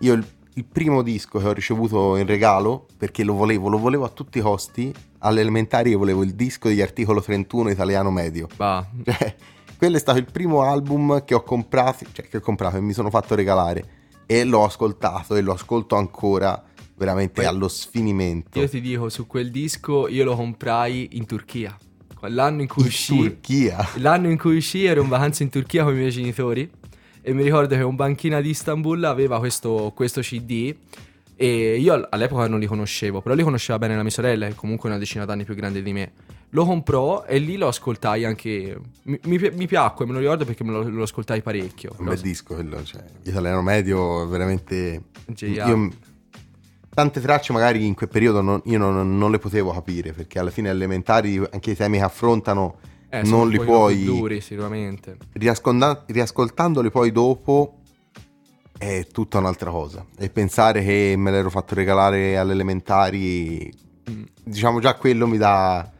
Speaker 1: io il, il primo disco che ho ricevuto in regalo, perché lo volevo, lo volevo a tutti i costi, alle elementari io volevo il disco degli articolo 31 italiano medio.
Speaker 2: Bah,
Speaker 1: Cioè, quello è stato il primo album che ho comprato, cioè che ho comprato e mi sono fatto regalare e l'ho ascoltato e lo ascolto ancora veramente
Speaker 2: Poi-
Speaker 1: allo sfinimento.
Speaker 2: io ti dico, su quel disco io lo comprai in Turchia. L'anno in cui
Speaker 1: In
Speaker 2: uscì...
Speaker 1: Turchia.
Speaker 2: L'anno in cui uscì ero in vacanza in Turchia con i miei genitori e mi ricordo che un banchina di Istanbul aveva questo, questo CD e io all- all'epoca non li conoscevo, però li conosceva bene la mia sorella, che comunque è una decina d'anni più grande di me. Lo comprò e lì lo ascoltai anche... Mi, mi, mi piacque, me lo ricordo perché me lo, lo ascoltai parecchio.
Speaker 1: Un bel disco quello, cioè, italiano medio è veramente... Io- tante tracce magari in quel periodo non- io non, non le potevo capire perché alla fine elementari anche i temi che affrontano
Speaker 2: Eh,
Speaker 1: non li puoi...
Speaker 2: duri sicuramente.
Speaker 1: riascolta- riascoltandoli poi dopo è tutta un'altra cosa. E pensare che me l'ero fatto regalare alle elementari,
Speaker 2: Mm.
Speaker 1: diciamo già quello mi dà,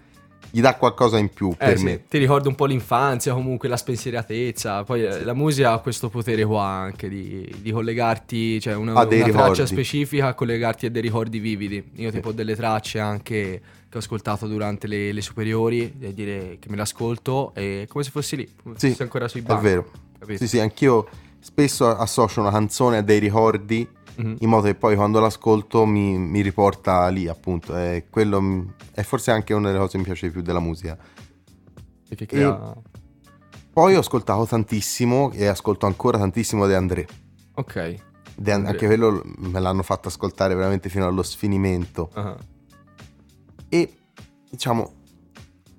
Speaker 1: gli dà qualcosa in più
Speaker 2: Eh,
Speaker 1: per
Speaker 2: sì,
Speaker 1: me.
Speaker 2: Ti ricorda un po' l'infanzia, comunque la spensieratezza. Poi eh, la musica ha questo potere qua anche di, di collegarti, cioè una, una traccia specifica a collegarti a dei ricordi vividi. Io tipo ho delle tracce anche che ho ascoltato durante le, le superiori, e dire che me l'ascolto è come se fossi lì, come se
Speaker 1: Sì,
Speaker 2: fossi ancora sui
Speaker 1: È
Speaker 2: banchi.
Speaker 1: vero.
Speaker 2: capito?
Speaker 1: Sì, sì, anch'io spesso associo una canzone a dei ricordi
Speaker 2: Mhm.
Speaker 1: in modo che poi quando l'ascolto mi, mi riporta lì, appunto. E quello è forse anche una delle cose che mi piace di più della musica.
Speaker 2: Perché crea...
Speaker 1: Poi ho ascoltato tantissimo e ascolto ancora tantissimo De André.
Speaker 2: Ok.
Speaker 1: De-
Speaker 2: André.
Speaker 1: anche quello me l'hanno fatto ascoltare veramente fino allo sfinimento.
Speaker 2: Ah.
Speaker 1: E diciamo,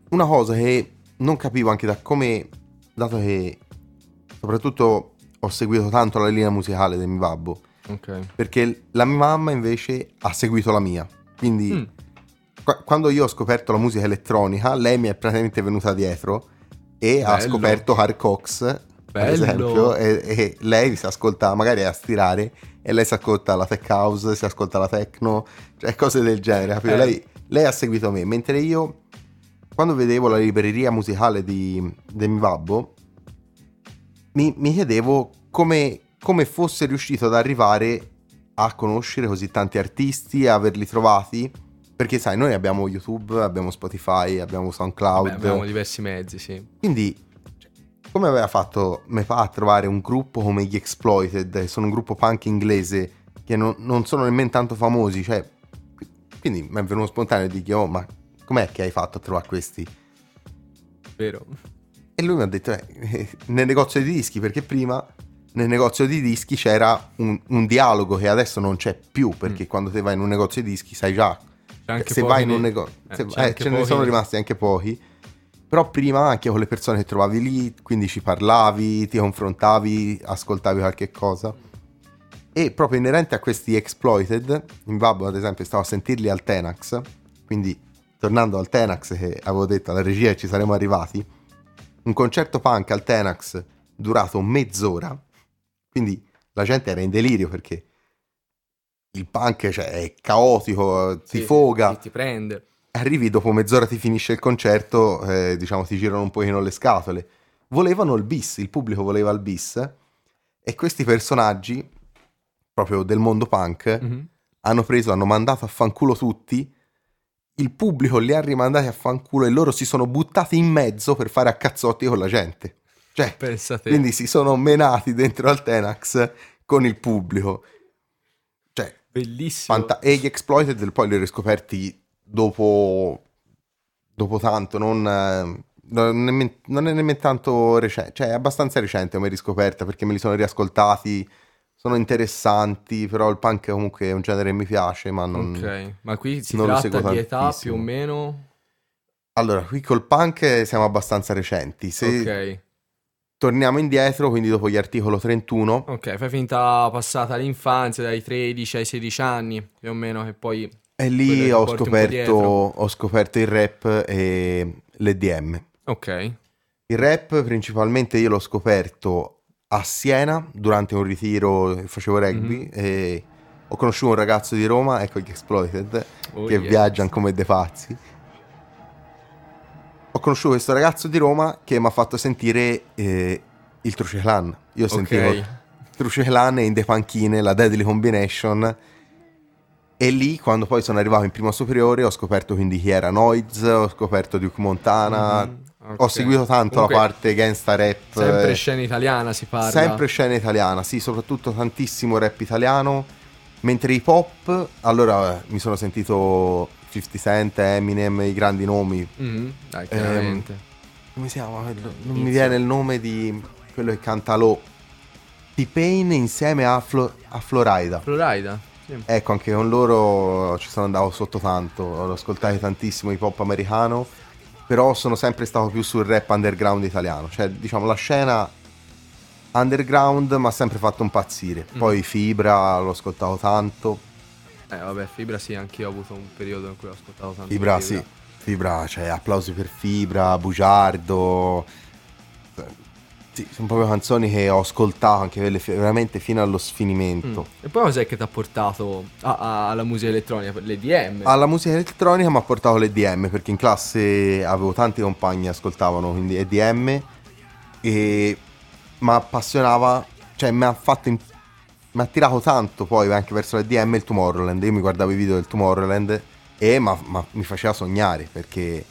Speaker 1: una cosa che non capivo anche da come, dato che soprattutto ho seguito tanto la linea musicale del mio babbo,
Speaker 2: Ok.
Speaker 1: perché la mia mamma invece ha seguito la mia. Quindi
Speaker 2: Mm.
Speaker 1: qua- quando io ho scoperto la musica elettronica, lei mi è praticamente venuta dietro e ha
Speaker 2: Bello.
Speaker 1: scoperto Hard Cox, per esempio, e, e lei si ascolta, magari a stirare, e lei si ascolta la tech house, si ascolta la techno, cioè cose del genere.
Speaker 2: Eh.
Speaker 1: Lei, lei ha seguito me, mentre io, quando vedevo la libreria musicale di, del mio babbo, mi, mi chiedevo come, come fosse riuscito ad arrivare a conoscere così tanti artisti, a averli trovati. Perché sai, noi abbiamo YouTube, abbiamo Spotify, abbiamo SoundCloud.
Speaker 2: Beh, abbiamo diversi mezzi, sì.
Speaker 1: Quindi, come aveva fatto me fa a trovare un gruppo come gli Exploited, che sono un gruppo punk inglese che non, non sono nemmeno tanto famosi, cioè, quindi mi è venuto spontaneo di dire, oh, ma com'è che hai fatto a trovare questi?
Speaker 2: Vero.
Speaker 1: E lui mi ha detto, eh, nel negozio di dischi, perché prima nel negozio di dischi c'era un, un dialogo che adesso non c'è più, perché quando te vai in un negozio di dischi sai già, se vai in un
Speaker 2: ne-
Speaker 1: negozio,
Speaker 2: eh,
Speaker 1: eh, ce ne sono rimasti anche pochi, però prima anche con le persone che trovavi lì, quindi ci parlavi, ti confrontavi, ascoltavi qualche cosa. E proprio inerente a questi exploited, in Babbo ad esempio stavo a sentirli al Tenax, quindi tornando al Tenax che avevo detto alla regia ci saremmo arrivati, un concerto punk al Tenax durato mezz'ora, quindi la gente era in delirio perché il punk cioè, è caotico, ti
Speaker 2: Sì,
Speaker 1: foga,
Speaker 2: Ti, ti prende.
Speaker 1: arrivi dopo mezz'ora ti finisce il concerto, eh, diciamo ti girano un pochino le scatole. Volevano il bis, il pubblico voleva il bis e questi personaggi, proprio del mondo punk,
Speaker 2: Mhm.
Speaker 1: hanno preso, hanno mandato a fanculo tutti, il pubblico li ha rimandati a fanculo e loro si sono buttati in mezzo per fare a cazzotti con la gente. Cioè,
Speaker 2: Pensa te.
Speaker 1: quindi si sono menati dentro al Tenax con il pubblico. Cioè,
Speaker 2: Bellissimo.
Speaker 1: Fanta- e gli exploited poi li ho riscoperti dopo, dopo tanto, non, non, è nemmeno, non è nemmeno tanto recente, cioè è abbastanza recente come riscoperta perché me li sono riascoltati, sono interessanti, però il punk comunque è un genere che mi piace, ma non...
Speaker 2: Ok, ma qui si tratta di età
Speaker 1: tantissimo.
Speaker 2: più o meno.
Speaker 1: Allora, qui col punk siamo abbastanza recenti, se
Speaker 2: Ok,
Speaker 1: torniamo indietro, quindi dopo gli articolo 31,
Speaker 2: ok, fai finta passata l'infanzia dai 13 ai 16 anni più o meno, che poi
Speaker 1: e lì ho scoperto, ho scoperto il rap e l'EDM.
Speaker 2: Ok,
Speaker 1: Il rap principalmente io l'ho scoperto a Siena durante un ritiro che facevo rugby
Speaker 2: Mhm.
Speaker 1: e ho conosciuto un ragazzo di Roma, ecco gli Exploited,
Speaker 2: Oh,
Speaker 1: che
Speaker 2: yes.
Speaker 1: viaggiano come dei pazzi. Ho conosciuto questo ragazzo di Roma che mi ha fatto sentire eh, il Truce Clan. Io sentivo
Speaker 2: ok.
Speaker 1: Trucelan e in The Panchine, la Deadly Combination. E lì, quando poi sono arrivato in prima superiore, ho scoperto quindi chi era Noiz, ho scoperto Duke Montana.
Speaker 2: Mhm,
Speaker 1: Ho
Speaker 2: ok.
Speaker 1: seguito tanto
Speaker 2: Comunque,
Speaker 1: la parte gangsta rap.
Speaker 2: Sempre
Speaker 1: eh,
Speaker 2: scena italiana si parla.
Speaker 1: Sempre scena italiana, sì, soprattutto tantissimo rap italiano. Mentre hip hop, allora mi sono sentito 50 Cent, Eminem, i grandi nomi.
Speaker 2: Mhm, Dai,
Speaker 1: Ehm. Come si chiama? Non mi
Speaker 2: Inizio.
Speaker 1: viene il nome di quello che canta Lo. T-Pain insieme a, Flo- a Florida.
Speaker 2: Florida. Sì.
Speaker 1: Ecco, anche con loro ci sono andato sotto tanto. Ho ascoltato tantissimo hip hop americano. Però sono sempre stato più sul rap underground italiano. Cioè, diciamo, la scena underground mi ha sempre fatto impazzire.
Speaker 2: Mm.
Speaker 1: Poi Fibra l'ho ascoltato tanto.
Speaker 2: Eh, vabbè, Fibra sì, anch'io ho avuto un periodo in cui ho ascoltato tanto.
Speaker 1: Fibra, sì. Fibra, cioè, applausi per Fibra, Bugiardo. Sì, sono proprio canzoni che ho ascoltato anche quelle fi- veramente fino allo
Speaker 2: Mm.
Speaker 1: sfinimento.
Speaker 2: E poi cos'è che ti ha portato a- a- alla musica elettronica? Le DM?
Speaker 1: Alla musica elettronica mi ha portato l'EDM perché in classe avevo tanti compagni che ascoltavano quindi EDM e mi appassionava, cioè mi ha fatto in- mi ha tirato tanto poi anche verso l'EDM il Tomorrowland. Io mi guardavo i video del Tomorrowland e ma- ma- mi faceva sognare perché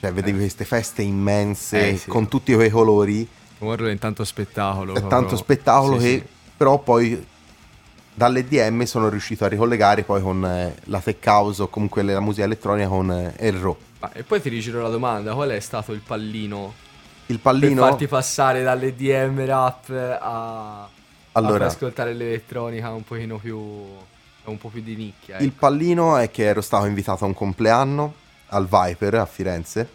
Speaker 1: cioè, vedevi queste feste immense
Speaker 2: Eh, sì.
Speaker 1: con tutti quei colori,
Speaker 2: Tomorrow è tanto spettacolo.
Speaker 1: è
Speaker 2: proprio.
Speaker 1: tanto spettacolo
Speaker 2: Sì,
Speaker 1: che
Speaker 2: sì.
Speaker 1: però poi dall'EDM sono riuscito a ricollegare poi con eh, la tech house o comunque la musica elettronica con eh, il.
Speaker 2: Ma- e poi ti rigiro la domanda, qual è stato il pallino,
Speaker 1: Il
Speaker 2: per
Speaker 1: pallino
Speaker 2: farti passare dalle DM rap a,
Speaker 1: Allora.
Speaker 2: a ascoltare l'elettronica un pochino più un po' più di nicchia.
Speaker 1: il
Speaker 2: ecco.
Speaker 1: pallino è che ero stato invitato a un compleanno al Viper a Firenze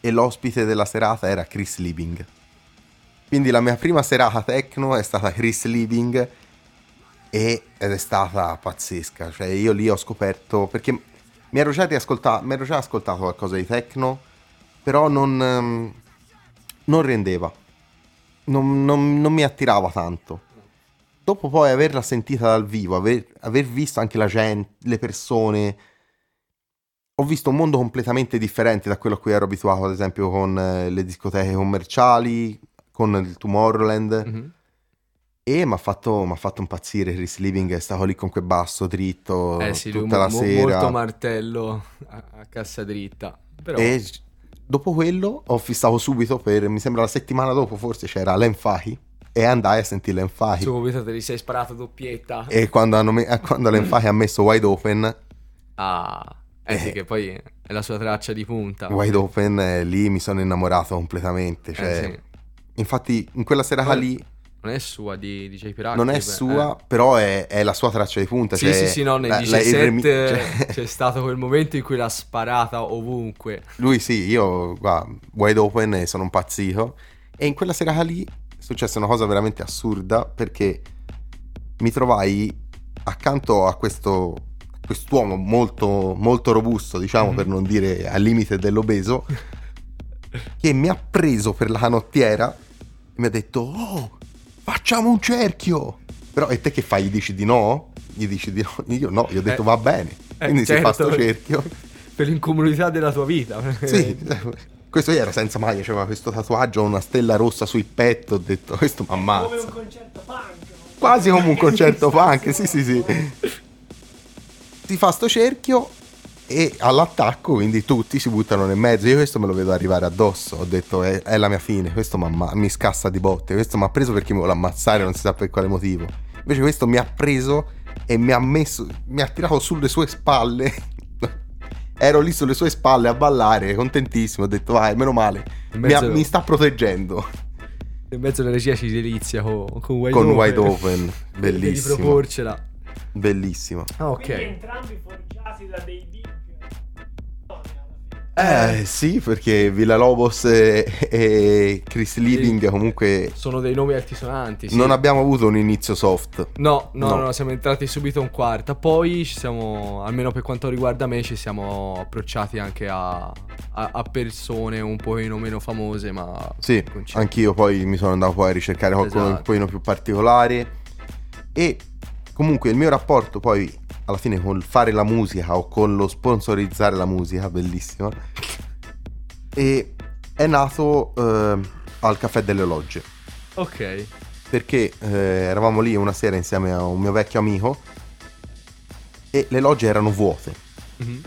Speaker 1: e l'ospite della serata era Chris Liebing. Quindi la mia prima serata techno è stata Chris Liebing e, ed è stata pazzesca. Cioè io lì ho scoperto perché mi ero già, riascolta- mi ero già ascoltato qualcosa di techno, però non, ehm, non rendeva. Non, non- non mi attirava tanto. Dopo poi averla sentita dal vivo, aver, aver visto anche la gente, le persone, ho visto un mondo completamente differente da quello a cui ero abituato, ad esempio con eh, le discoteche commerciali, con il Tomorrowland.
Speaker 2: Mhm.
Speaker 1: E mi ha fatto, fatto impazzire Chris Living, è stato lì con quel basso dritto
Speaker 2: Eh sì, lui
Speaker 1: tutta
Speaker 2: mo-
Speaker 1: la
Speaker 2: mo-
Speaker 1: sera.
Speaker 2: molto martello a, a cassa dritta. Però
Speaker 1: E dopo quello ho fissato subito per, mi sembra la settimana dopo forse c'era l'Enfahi e andai a sentire l'Enfahi.
Speaker 2: subito te li sei sparato doppietta.
Speaker 1: E quando, hanno me- eh, quando l'Enfahi ha messo Wide Open,
Speaker 2: Ah, eh sì,
Speaker 1: Eh.
Speaker 2: che poi è la sua traccia di punta.
Speaker 1: Wide Open, eh, lì mi sono innamorato completamente. Cioè,
Speaker 2: Eh sì.
Speaker 1: Infatti in quella serata
Speaker 2: Poi-
Speaker 1: lì
Speaker 2: Non è sua di DJ Pirati.
Speaker 1: non è
Speaker 2: beh,
Speaker 1: sua,
Speaker 2: eh.
Speaker 1: però è, è la sua traccia di punta.
Speaker 2: Sì,
Speaker 1: cioè,
Speaker 2: sì, sì, no, nel
Speaker 1: la- la- il
Speaker 2: 17
Speaker 1: remi- cioè,
Speaker 2: c'è stato quel momento in cui l'ha sparata ovunque.
Speaker 1: Lui sì, io guarda, wide open e sono impazzito. E in quella serata lì è successa una cosa veramente assurda perché mi trovai accanto a questo quest'uomo molto, molto robusto, diciamo,
Speaker 2: Mhm.
Speaker 1: per non dire al limite dell'obeso, che mi ha preso per la canottiera e mi ha detto, oh, facciamo un cerchio. Però e te che fai? Gli dici di no? Gli dici di no? Io no, gli ho detto
Speaker 2: Eh,
Speaker 1: va bene.
Speaker 2: eh,
Speaker 1: Quindi si fa
Speaker 2: certo.
Speaker 1: sto cerchio.
Speaker 2: Per l'incomunità della tua vita.
Speaker 1: Sì, questo era senza maglia, c'aveva questo tatuaggio, una stella rossa sul petto, ho detto questo mi
Speaker 3: Come un
Speaker 1: ammazza.
Speaker 3: concerto punk.
Speaker 1: Quasi come un concerto punk, sì sì sì. Si fa sto cerchio e all'attacco quindi tutti si buttano nel mezzo, io questo me lo vedo arrivare addosso, ho detto è, è la mia fine, questo m'amma- mi scassa di botte, questo mi ha preso perché mi vuole ammazzare, non si sa per quale motivo. Invece questo mi ha preso e mi ha messo, mi ha tirato sulle sue spalle. Ero lì sulle sue spalle a ballare, contentissimo, ho detto vai, meno male, mi, ha- mi sta proteggendo
Speaker 2: In mezzo alla regia ci delizia con, con Wide
Speaker 1: con
Speaker 2: Open.
Speaker 1: Wide Open,
Speaker 2: Devi
Speaker 1: bellissimo,
Speaker 2: proporcela.
Speaker 1: bellissimo.
Speaker 2: Ah,
Speaker 3: Quindi
Speaker 2: ok.
Speaker 3: entrambi forgiati da dei fine.
Speaker 1: Eh sì, perché Villalobos e, e Chris Living comunque
Speaker 2: Sono dei nomi altisonanti. Sì.
Speaker 1: non abbiamo avuto un inizio soft.
Speaker 2: No, no,
Speaker 1: No.
Speaker 2: no, siamo entrati subito in quarta. Poi ci siamo, almeno per quanto riguarda me, ci siamo approcciati anche a, a- a persone un pochino meno famose, ma
Speaker 1: Sì, anch'io poi mi sono andato poi a ricercare qualcuno
Speaker 2: Esatto.
Speaker 1: un pochino più particolare. E comunque il mio rapporto poi alla fine col fare la musica o con lo sponsorizzare la musica, bellissimo, e è nato eh, al Caffè delle Logge.
Speaker 2: Ok.
Speaker 1: perché eh, eravamo lì una sera insieme a un mio vecchio amico e le logge erano vuote.
Speaker 2: Mhm.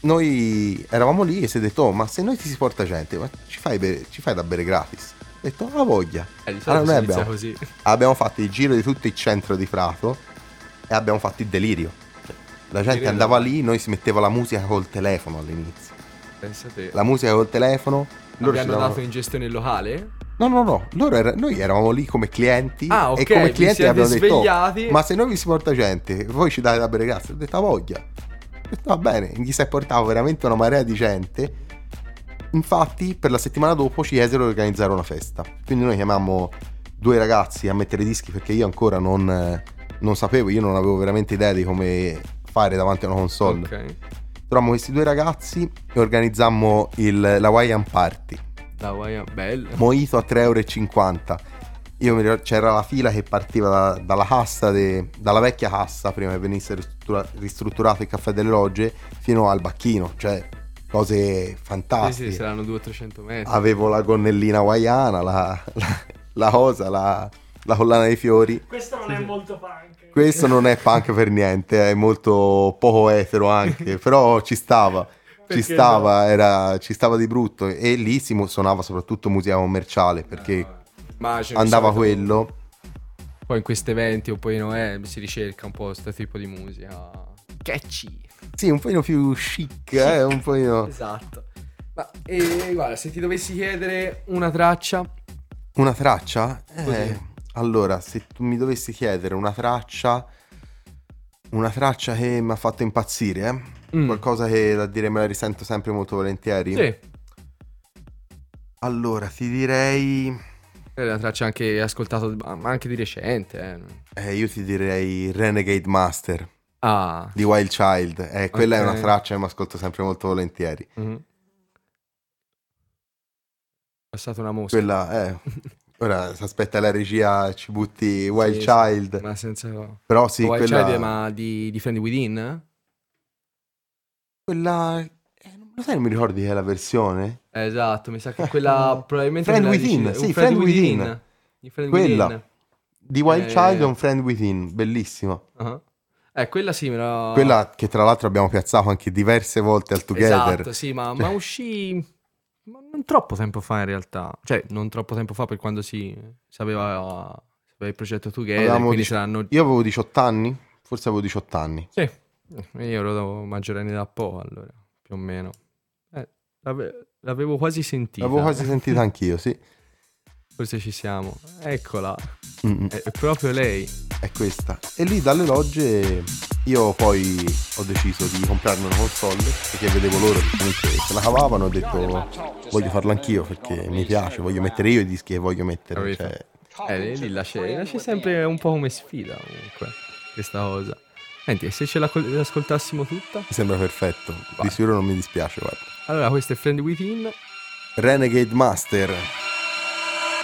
Speaker 1: Noi eravamo lì e si è detto, oh, ma se noi ti si porta gente, ma ci fai, bere- ci fai da bere gratis? Ho detto, ha voglia.
Speaker 2: Eh, di solito
Speaker 1: Allora, abbiamo,
Speaker 2: così.
Speaker 1: abbiamo fatto il giro di tutto il centro di Prato e abbiamo fatto il delirio. La gente andava lì, noi si metteva la musica col telefono all'inizio.
Speaker 2: Pensa te.
Speaker 1: La musica col telefono. Loro
Speaker 2: hanno
Speaker 1: davano-
Speaker 2: dato in gestione il locale?
Speaker 1: No, no, no, loro era- noi eravamo lì come clienti
Speaker 2: Ah, ok,
Speaker 1: e come clienti abbiamo detto, "Oh,
Speaker 2: svegliati."
Speaker 1: ma se noi vi si porta gente, voi ci date da bere gratis, ho detto, "Ha voglia. Ho detto, va bene, gli si è portato veramente una marea di gente. Infatti, per la settimana dopo ci chiesero di organizzare una festa. Quindi noi chiamammo due ragazzi a mettere i dischi perché io ancora non, non sapevo, io non avevo veramente idea di come fare davanti a una console.
Speaker 2: Ok.
Speaker 1: Trovammo questi due ragazzi e organizzammo il, la Hawaiian Party.
Speaker 2: La guaia bella.
Speaker 1: Mojito a 3,50 euro. Io mi ricordo, c'era la fila che partiva da- dalla cassa, de- dalla vecchia cassa prima che venisse ristruttura- ristrutturato il caffè delle logge fino al bacchino, cioè cose
Speaker 2: Sì,
Speaker 1: fantastiche.
Speaker 2: sì, saranno 200-300 metri.
Speaker 1: Avevo la gonnellina hawaiana, la, la, la cosa, la, la collana dei fiori.
Speaker 3: Questo non è molto punk.
Speaker 1: Questo non è punk per niente, è molto poco etero anche, però ci stava. Ci stava, era, ci stava di brutto e lì si suonava soprattutto musica commerciale perché
Speaker 2: Immagino,
Speaker 1: andava
Speaker 2: di solito
Speaker 1: quello.
Speaker 2: Poi in questi eventi o poi Noè si ricerca un po' questo tipo di musica. Catchy.
Speaker 1: Sì, un po' più chic, eh, un po'
Speaker 2: Esatto. Ma e, guarda, se ti dovessi chiedere una traccia,
Speaker 1: Una traccia? Eh. Allora, se tu mi dovessi chiedere una traccia, una traccia che mi ha fatto impazzire, eh?
Speaker 2: Mm.
Speaker 1: qualcosa che da dire me la risento sempre molto volentieri.
Speaker 2: sì, è
Speaker 1: Allora, ti direi,
Speaker 2: una traccia anche ascoltato, ma anche di recente. Eh.
Speaker 1: eh, io ti direi Renegade Master
Speaker 2: Ah,
Speaker 1: di Wild Child. Eh, quella è
Speaker 2: Ok.
Speaker 1: una traccia che mi ascolto sempre molto volentieri.
Speaker 2: mhm. è stata una mosca.
Speaker 1: Quella, eh, ora si aspetta la regia, ci butti Wild
Speaker 2: Sì, sì,
Speaker 1: Child.
Speaker 2: Ma senza...
Speaker 1: Però sì,
Speaker 2: Wild
Speaker 1: quella...
Speaker 2: Child, ma di, di Friend Within?
Speaker 1: Quella... eh, non lo sai, non mi ricordi che è la versione?
Speaker 2: Eh, Esatto, mi sa che quella probabilmente...
Speaker 1: Friend Within,
Speaker 2: dici-
Speaker 1: sì,
Speaker 2: un
Speaker 1: Friend Within.
Speaker 2: Di Friend
Speaker 1: Quella.
Speaker 2: Within.
Speaker 1: Di Wild
Speaker 2: Eh.
Speaker 1: Child è un Friend Within, bellissima.
Speaker 2: Ah. Eh, quella sì, me la...
Speaker 1: Quella che tra l'altro abbiamo piazzato anche diverse volte al Together.
Speaker 2: Esatto, sì, ma, ma uscì non troppo tempo fa in realtà. Cioè, non troppo tempo fa per quando si sapeva, sapeva il progetto Together,
Speaker 1: Avevamo dici-
Speaker 2: saranno...
Speaker 1: Io avevo 18 anni, forse avevo 18 anni.
Speaker 2: Sì, io ero maggiorenne da po', allora, più o meno. Eh, l'ave- l'avevo quasi sentita.
Speaker 1: L'avevo quasi sentita anch'io, sì.
Speaker 2: Forse ci siamo. Eccola,
Speaker 1: Mm,
Speaker 2: è, proprio lei.
Speaker 1: è questa. E lì dalle logge io poi ho deciso di comprarmi una console perché vedevo loro che comunque se la cavavano ho detto voglio farlo anch'io perché mi piace, voglio mettere io i dischi che voglio mettere. Cioè,
Speaker 2: Eh, lì lascia, lascia sempre un po' come sfida comunque, questa cosa. Senti, se ce la ascoltassimo tutta?
Speaker 1: mi sembra perfetto.
Speaker 2: Vai.
Speaker 1: Di sicuro non mi dispiace, guarda.
Speaker 2: Allora, questo è Friend Within.
Speaker 1: Renegade Master.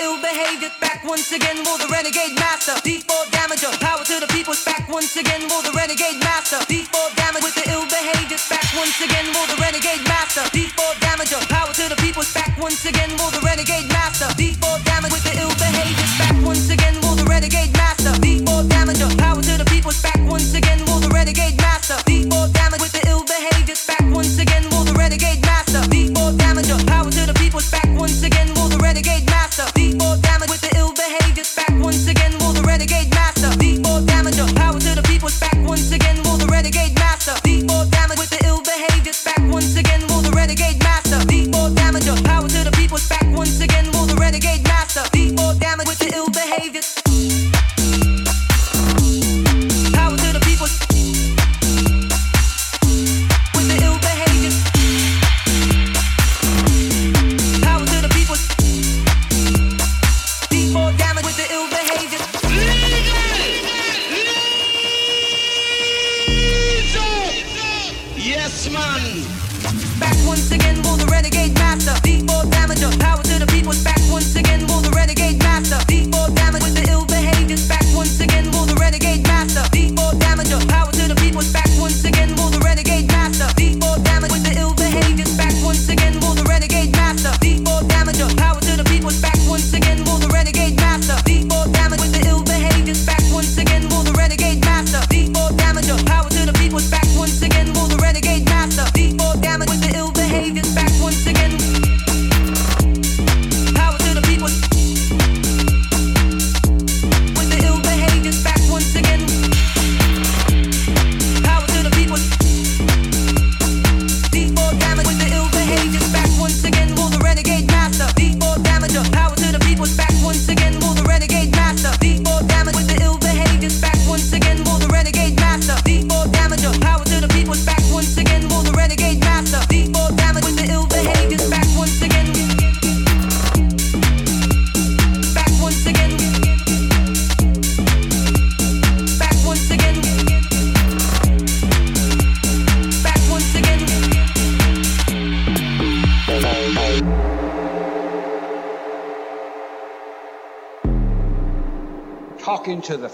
Speaker 4: ill behavior. Back once again for the renegade master. D4 damager, power to the people. Back once again for the renegade master. D4 damage with the ill behavior. Back once again for the renegade master. D4 damager, power to the people. Back once again for the renegade master. D4 damage with the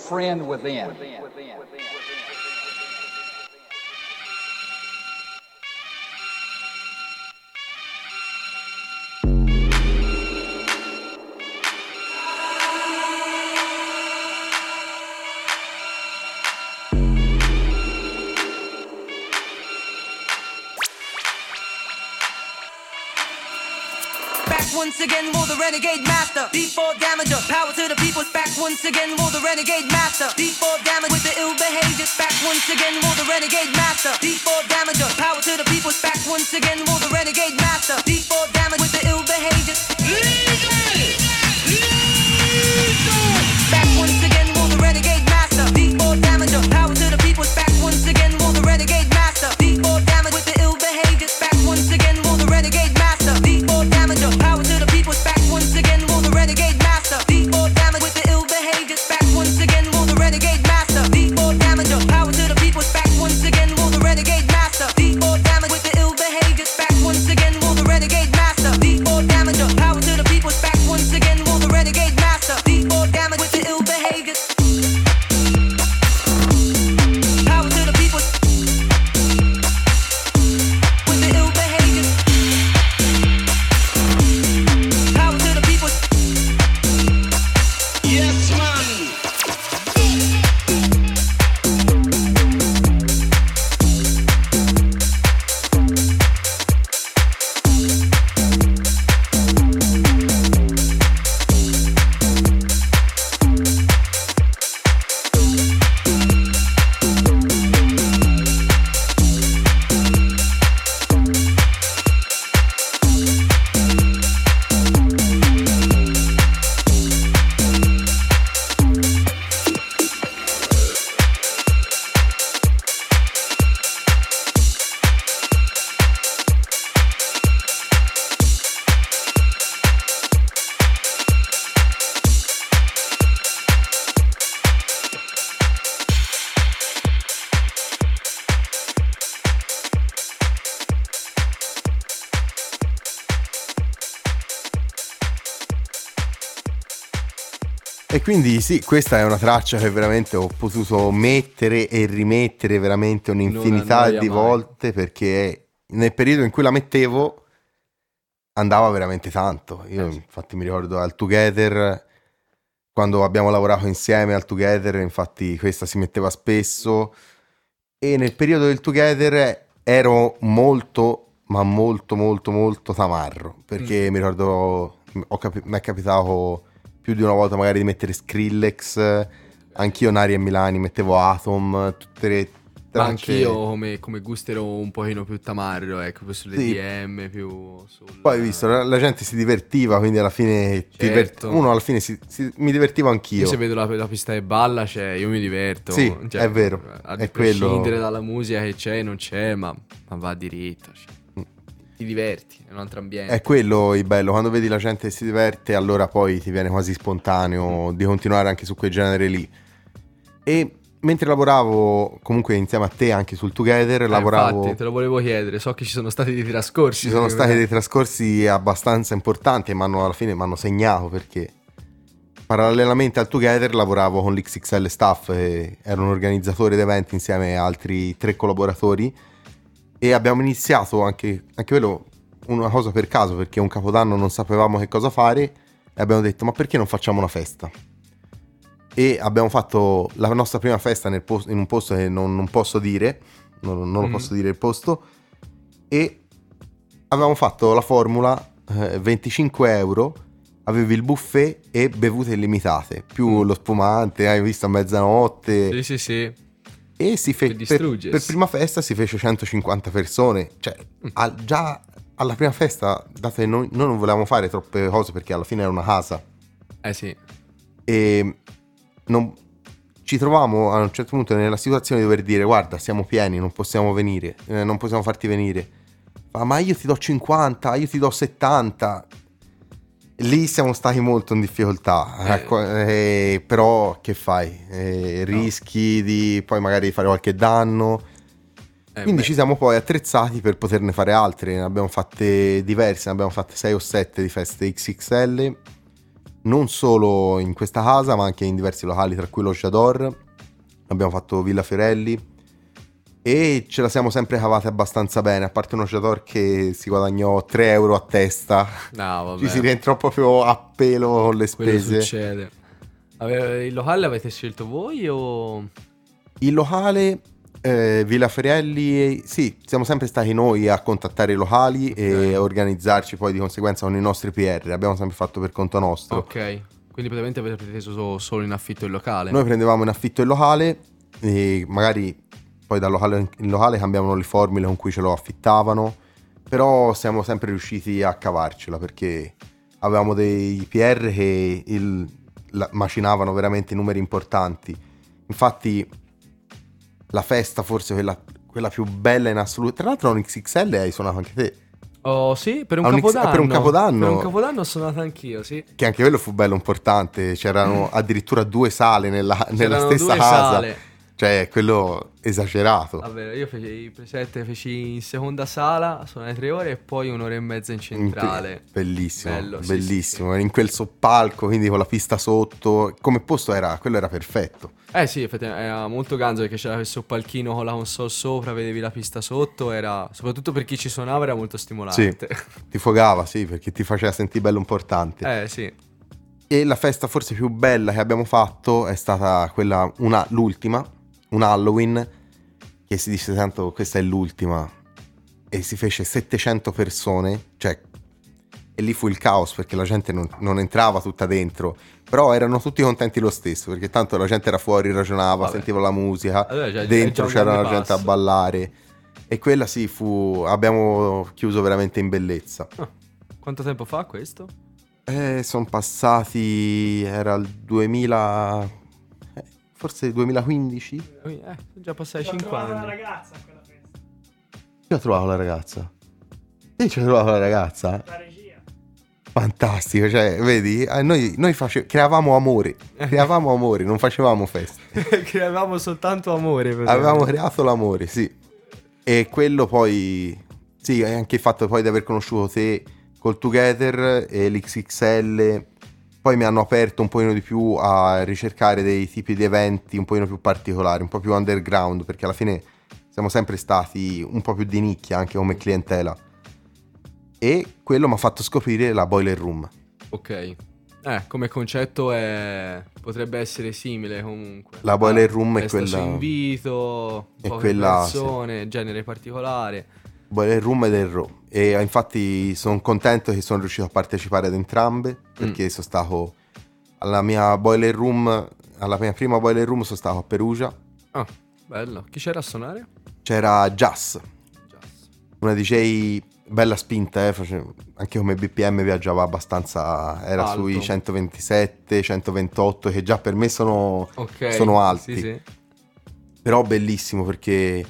Speaker 5: friend within.
Speaker 4: Once again, will the renegade master. D4 damager, power to the people's back once again, will the renegade master. D4 damage with the ill behaviors. Back once again, will the renegade master. D4 damager, power to the people's back once again, will the renegade master. D4 damage with the ill behaviors.
Speaker 1: Quindi sì, questa è una traccia che veramente ho potuto mettere e rimettere veramente un'infinità di
Speaker 2: mai.
Speaker 1: volte perché nel periodo in cui la mettevo andava veramente tanto.
Speaker 2: Eh,
Speaker 1: Io infatti mi ricordo al Together, quando abbiamo lavorato insieme al Together, infatti questa si metteva spesso e nel periodo del Together ero molto, ma molto, molto, molto tamarro
Speaker 2: Mm.
Speaker 1: perché mi ricordo, ho capi- mi è capitato più di una volta magari di mettere Skrillex, anch'io Nari e Milani mettevo Atom, tutte le tracce.
Speaker 2: anch'io come, come gusto ero un pochino più tamarro, ecco, più sulle
Speaker 1: Sì.
Speaker 2: DM, più sul...
Speaker 1: Poi hai visto, la, la gente si divertiva, quindi alla fine
Speaker 2: Certo.
Speaker 1: uno alla fine si- si- mi divertivo anch'io.
Speaker 2: Io se vedo la, la pista e balla, cioè, io mi diverto.
Speaker 1: Sì,
Speaker 2: Cioè,
Speaker 1: è vero,
Speaker 2: A
Speaker 1: è quello.
Speaker 2: dalla musica che c'è, non c'è, ma, ma va diritto. cioè. Ti diverti, è un altro ambiente.
Speaker 1: È quello il bello, quando vedi la gente che si diverte, allora poi ti viene quasi spontaneo di continuare anche su quel genere lì. E mentre lavoravo comunque insieme a te anche sul Together,
Speaker 2: Eh,
Speaker 1: lavoravo...
Speaker 2: infatti, te lo volevo chiedere, so che ci sono stati dei trascorsi.
Speaker 1: Ci sono stati dei trascorsi abbastanza importanti e m'hanno- alla fine mi hanno segnato perché parallelamente al Together lavoravo con l'XXL Staff, ero un organizzatore di eventi insieme a altri tre collaboratori e abbiamo iniziato anche, anche quello una cosa per caso perché un capodanno non sapevamo che cosa fare e abbiamo detto ma perché non facciamo una festa? E abbiamo fatto la nostra prima festa nel pos- in un posto che non, non posso dire, non, non lo
Speaker 2: Mm.
Speaker 1: posso dire il posto, e avevamo fatto la formula eh, 25 euro, avevi il buffet e bevute illimitate, più lo spumante, hai visto a mezzanotte,
Speaker 2: Sì, sì, sì.
Speaker 1: E si fe-
Speaker 2: Per
Speaker 1: per, prima festa si fece 150 persone, cioè al- già alla prima festa, dato che noi, noi non volevamo fare troppe cose perché alla fine era una casa,
Speaker 2: Eh sì.
Speaker 1: e non- ci trovavamo a un certo punto nella situazione di dover dire guarda siamo pieni, non possiamo venire, eh, non possiamo farti venire. Ma io ti do 50, io ti do 70. Lì siamo stati molto in difficoltà,
Speaker 2: Eh.
Speaker 1: eh, però che fai? Eh, rischi di poi magari fare qualche danno.
Speaker 2: Eh,
Speaker 1: Quindi
Speaker 2: beh,
Speaker 1: ci siamo poi attrezzati per poterne fare altre, ne abbiamo fatte diverse, ne abbiamo fatte 6 o 7 di feste XXL, non solo in questa casa ma anche in diversi locali, tra cui lo Jador, abbiamo fatto Villa Fiorelli e ce la siamo sempre cavate abbastanza bene, a parte uno Jador che si guadagnò 3 euro a testa,
Speaker 2: No, vabbè.
Speaker 1: ci si rientrò proprio a pelo con le
Speaker 2: Quello
Speaker 1: spese.
Speaker 2: succede. Ave- Il locale l'avete scelto voi o...
Speaker 1: Il locale eh, Villa Fiorelli, sì, siamo sempre stati noi a contattare i locali e
Speaker 2: Ok.
Speaker 1: organizzarci poi di conseguenza con i nostri PR, abbiamo sempre fatto per conto nostro.
Speaker 2: Ok. Quindi praticamente avete preso so- solo in affitto il locale.
Speaker 1: Noi prendevamo in affitto il locale e magari poi dal locale in locale cambiavano le formule con cui ce lo affittavano, però siamo sempre riusciti a cavarcela perché avevamo dei PR che il- la- macinavano veramente numeri importanti. Infatti la festa forse quella, quella più bella in assoluto, tra l'altro un XXL hai suonato anche te,
Speaker 2: Oh sì, per un,
Speaker 1: un
Speaker 2: capodanno.
Speaker 1: per un capodanno?
Speaker 2: Per un capodanno ho suonato anch'io, sì.
Speaker 1: che anche quello fu bello importante, c'erano addirittura due sale nella, nella stessa
Speaker 2: due
Speaker 1: casa.
Speaker 2: sale.
Speaker 1: Cioè, quello esagerato.
Speaker 2: Vabbè, io feci i preset, feci in seconda sala, suonai tre ore e poi un'ora e mezza in centrale.
Speaker 1: Bellissimo,
Speaker 2: Bello, sì,
Speaker 1: bellissimo. In quel soppalco, quindi con la pista sotto. Come posto era, quello era perfetto.
Speaker 2: Eh sì, effettivamente era molto ganzo perché c'era questo palchino con la console sopra, vedevi la pista sotto, era soprattutto per chi ci suonava era molto stimolante.
Speaker 1: Ti fogava, sì, perché ti faceva sentire bello importante.
Speaker 2: eh sì.
Speaker 1: E la festa forse più bella che abbiamo fatto è stata quella, una, l'ultima, un Halloween, che si dice tanto questa è l'ultima, e si fece 700 persone, cioè, e lì fu il caos perché la gente non, non entrava tutta dentro, però erano tutti contenti lo stesso, perché tanto la gente era fuori, ragionava,
Speaker 2: Vabbè.
Speaker 1: sentiva la musica,
Speaker 2: Allora, già-
Speaker 1: dentro c'era la gente a ballare, e quella sì fu, abbiamo chiuso veramente in bellezza.
Speaker 2: Ah, quanto tempo fa questo?
Speaker 1: Eh, sono passati. Era il 2000. Forse il 2015.
Speaker 2: Eh, sono già passati
Speaker 3: Ci ho
Speaker 2: 5
Speaker 3: trovato una
Speaker 2: anni.
Speaker 3: ragazza a quella festa.
Speaker 1: Chi ho trovato la ragazza? Sì, ci ho trovato la ragazza.
Speaker 3: La regia.
Speaker 1: Fantastico, cioè, vedi? Eh, noi noi face- creavamo amore. Creavamo amore, non facevamo feste.
Speaker 2: che avevamo soltanto amore.
Speaker 1: Avevamo creato l'amore, sì. E quello poi. Sì, e anche il fatto poi di aver conosciuto te col Together e l'XXL. Poi mi hanno aperto un pochino di più a ricercare dei tipi di eventi un pochino più particolari, un po' più underground, perché alla fine siamo sempre stati un po' più di nicchia anche come clientela. E quello mi ha fatto scoprire la Boiler Room.
Speaker 2: Ok. Eh, come concetto è... potrebbe essere simile comunque.
Speaker 1: La boiler room è quella-
Speaker 2: invito,
Speaker 1: è quella,
Speaker 2: persone, genere particolare.
Speaker 1: Boiler Room e del Raw. E infatti sono contento che sono riuscito a partecipare ad entrambe perché sono stato alla mia Boiler Room, alla mia prima Boiler Room sono stato a Perugia.
Speaker 2: Ah, bello. Chi c'era a suonare?
Speaker 1: C'era Jazz,
Speaker 2: Jazz.
Speaker 1: una DJ bella spinta, eh, anche come BPM viaggiava abbastanza, era
Speaker 2: Alto.
Speaker 1: sui 127, 128 che già per me sono,
Speaker 2: Ok.
Speaker 1: sono alti.
Speaker 2: Sì, sì.
Speaker 1: Però bellissimo perché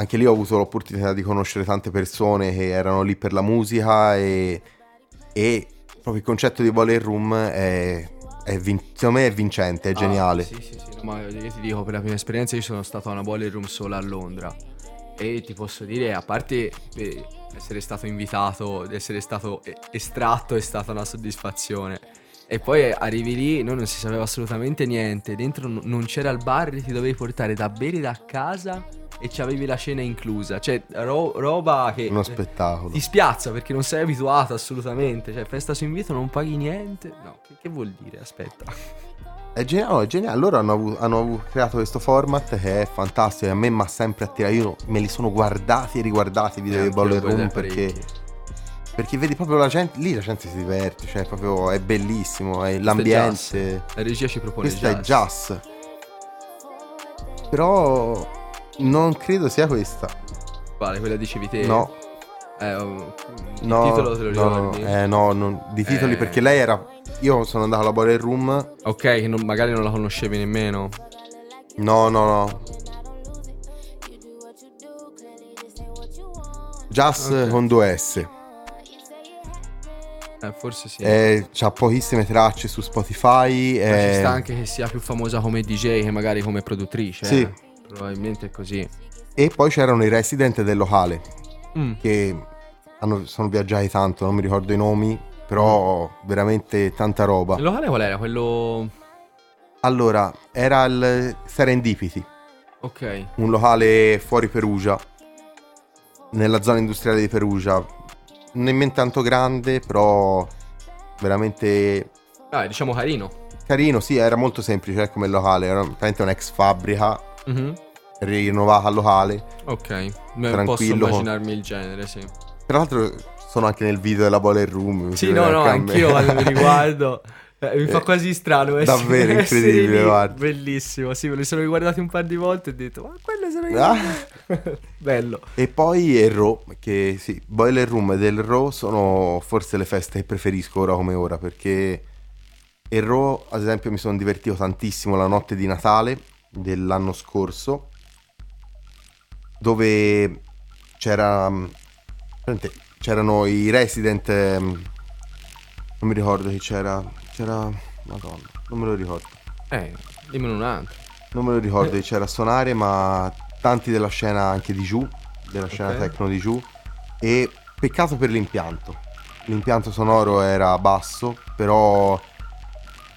Speaker 1: anche lì ho avuto l'opportunità di conoscere tante persone che erano lì per la musica e, e proprio il concetto di Boiler Room è è vin- secondo me è vincente, è geniale.
Speaker 2: Ah, sì, sì, sì, no, ma io ti dico, per la prima esperienza io sono stato a una boiler room sola a Londra e ti posso dire, a parte eh, essere stato invitato, essere stato eh, estratto è stata una soddisfazione. E poi arrivi lì, noi non si sapeva assolutamente niente, dentro n- non c'era il bar, ti dovevi portare da bere da casa e ci avevi la cena inclusa. Cioè, ro- roba che...
Speaker 1: Uno spettacolo.
Speaker 2: Ti spiazza perché non sei abituato assolutamente. Cioè, festa su invito non paghi niente. No, che, che vuol dire? Aspetta.
Speaker 1: È geniale, no, è geniale. Loro hanno, avu- hanno creato questo format che è fantastico e a me mi ha sempre attirato. Io me li sono guardati e riguardati i video di
Speaker 2: guardai
Speaker 1: Room perché,
Speaker 2: parecchi.
Speaker 1: Perché vedi proprio la gente, lì la gente si diverte, cioè proprio è bellissimo, è l'ambiente.
Speaker 2: La regia ci propone
Speaker 1: Questo è
Speaker 2: jazz.
Speaker 1: jazz. Però non credo sia questa.
Speaker 2: Quale? Quella dicevi te?
Speaker 1: No,
Speaker 2: Eh, oh, il
Speaker 1: no,
Speaker 2: titolo te lo
Speaker 1: no, no,
Speaker 2: ricordi?
Speaker 1: eh, no, non- di titoli
Speaker 2: Eh.
Speaker 1: perché lei era... Io sono andato alla Boiler Room,
Speaker 2: Ok, che non- magari non la conoscevi nemmeno.
Speaker 1: no, no, no. Jazz
Speaker 2: Ok.
Speaker 1: con due S.
Speaker 2: Eh, forse sì.
Speaker 1: Eh, c'ha pochissime tracce su Spotify.
Speaker 2: Ma ci
Speaker 1: eh,
Speaker 2: sta anche che sia più famosa come DJ che magari come produttrice.
Speaker 1: Sì.
Speaker 2: eh. Probabilmente è così.
Speaker 1: E poi c'erano i resident del locale
Speaker 2: Mm.
Speaker 1: che hanno- sono viaggiati tanto, non mi ricordo i nomi, però veramente tanta roba.
Speaker 2: Il locale qual era? Quello...
Speaker 1: Allora, era il Serendipity,
Speaker 2: Ok.
Speaker 1: un locale fuori Perugia, nella zona industriale di Perugia. Nemmeno tanto grande, però veramente
Speaker 2: Ah, diciamo carino.
Speaker 1: carino. Sì, era molto semplice eh, come locale, era praticamente un'ex fabbrica
Speaker 2: Mhm.
Speaker 1: rinnovata al locale.
Speaker 2: Ok. Beh, Posso
Speaker 1: Tranquillo.
Speaker 2: immaginarmi il genere, sì.
Speaker 1: Tra l'altro sono anche nel video della Boiler Room.
Speaker 2: Sì, no, no, anch'io quando mi riguardo. eh, mi fa
Speaker 1: Eh,
Speaker 2: quasi strano. essere-
Speaker 1: davvero
Speaker 2: essere
Speaker 1: incredibile,
Speaker 2: lì.
Speaker 1: guarda.
Speaker 2: Bellissimo. Sì, me li sono riguardati un par di volte e ho detto, ma sono io.
Speaker 1: Ah.
Speaker 2: Bello.
Speaker 1: E poi il Raw, che sì, Boiler Room e del Raw sono forse le feste che preferisco ora come ora, perché il Raw, ad esempio, mi sono divertito tantissimo la notte di Natale dell'anno scorso, dove c'era, mm, c'erano i resident, mm, non mi ricordo chi c'era, c'era, madonna, non me lo ricordo.
Speaker 2: Eh, dimmene un altro.
Speaker 1: Non me lo ricordo chi c'era a suonare, ma tanti della scena anche di giù, della scena
Speaker 2: Ok.
Speaker 1: techno di giù. E peccato per l'impianto. L'impianto sonoro era basso, però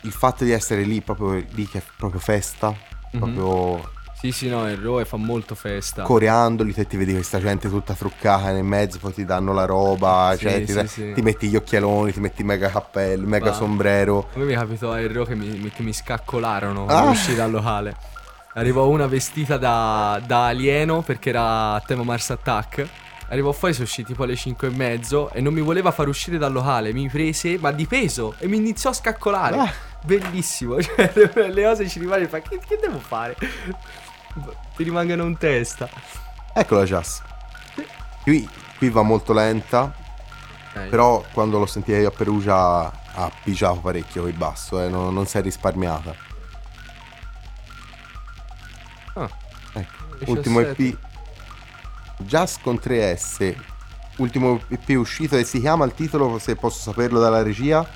Speaker 1: il fatto di essere lì, proprio lì che è proprio festa,
Speaker 2: Mhm.
Speaker 1: proprio
Speaker 2: Sì, sì, no, il Roe fa molto festa.
Speaker 1: coreandoli, te ti vedi questa gente tutta truccata nel mezzo, poi ti danno la roba,
Speaker 2: Sì,
Speaker 1: cioè
Speaker 2: sì,
Speaker 1: ti, da-
Speaker 2: sì.
Speaker 1: ti metti gli occhialoni, ti metti il mega cappello, il mega
Speaker 2: Va.
Speaker 1: sombrero.
Speaker 2: A me mi capitò a Roe che mi, che mi scaccolarono
Speaker 1: Ah.
Speaker 2: uscì dal locale. Arrivò una vestita da, da alieno perché era a tema Mars Attack. Arrivò fuori, sono usciti tipo alle 5 e mezzo e non mi voleva far uscire dal locale. Mi prese, ma di peso, e mi iniziò a scaccolare.
Speaker 1: Ah.
Speaker 2: Bellissimo. Cioè, le- le cose ci rimane e fa, che, che devo fare? Ti rimangono in testa.
Speaker 1: Ecco la jazz. Qui, qui va molto lenta,
Speaker 2: Ok.
Speaker 1: Però quando l'ho sentita io a Perugia ha pigiato parecchio il basso, eh, non, non si è risparmiata.
Speaker 2: Ah,
Speaker 1: Ecco, ultimo
Speaker 2: 17.
Speaker 1: EP. Jazz con 3S. Ultimo EP uscito e si chiama il titolo, se posso saperlo dalla regia.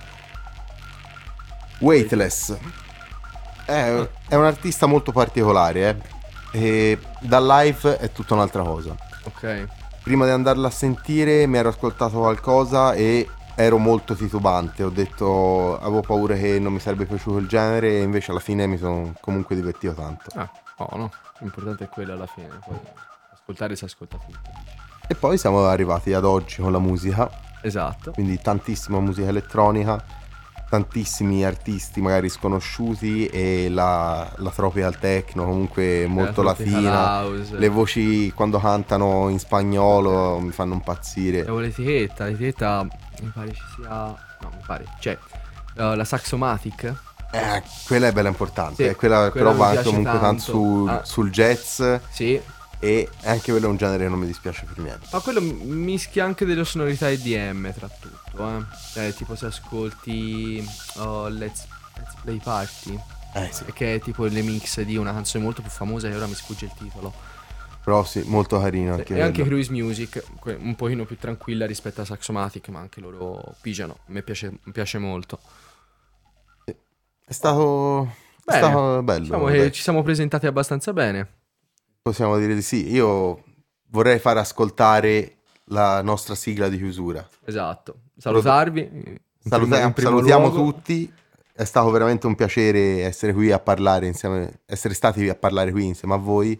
Speaker 1: Weightless. È, è un artista molto particolare, eh. E dal live è tutta un'altra cosa.
Speaker 2: Ok.
Speaker 1: Prima di andarla a sentire mi ero ascoltato qualcosa e ero molto titubante. Ho detto, avevo paura che non mi sarebbe piaciuto il genere e invece alla fine mi sono comunque divertito tanto.
Speaker 2: Ah, oh no. L'importante è quello alla fine. Poi ascoltare si ascolta tutto.
Speaker 1: E poi siamo arrivati ad oggi con la musica,
Speaker 2: Esatto.
Speaker 1: quindi tantissima musica elettronica, tantissimi artisti magari sconosciuti e la, la tropical techno comunque molto
Speaker 2: La
Speaker 1: latina. Le voci quando cantano in spagnolo mi fanno impazzire.
Speaker 2: Avevo l'etichetta, l'etichetta mi pare ci sia... No, mi pare, c'è uh, la Saxomatic.
Speaker 1: Eh, quella è bella importante,
Speaker 2: Sì,
Speaker 1: eh, quella,
Speaker 2: quella
Speaker 1: però va anche comunque tanto
Speaker 2: tanto.
Speaker 1: sul,
Speaker 2: Ah.
Speaker 1: sul jazz
Speaker 2: Sì,
Speaker 1: e anche quello è un genere che non mi dispiace per niente.
Speaker 2: ma quello mischia anche delle sonorità EDM tra tutto, eh. Eh, tipo se ascolti oh, Let's, Let's Play Party,
Speaker 1: Eh sì,
Speaker 2: che è tipo il remix di una canzone molto più famosa e ora mi sfugge il titolo.
Speaker 1: però sì, molto carino anche
Speaker 2: e anche. Cruise Music, un pochino più tranquilla rispetto a Saxomatic, ma anche loro pigiano. Me piace, mi piace molto.
Speaker 1: È stato, è
Speaker 6: Bene.
Speaker 1: stato bello.
Speaker 6: Diciamo che ci siamo presentati abbastanza bene.
Speaker 1: Possiamo dire di sì. Io vorrei far ascoltare la nostra sigla di chiusura.
Speaker 6: Esatto. Salutarvi.
Speaker 1: Saluta- salutiamo
Speaker 6: luogo.
Speaker 1: tutti. È stato veramente un piacere essere qui a parlare insieme, essere stati qui a parlare qui insieme a voi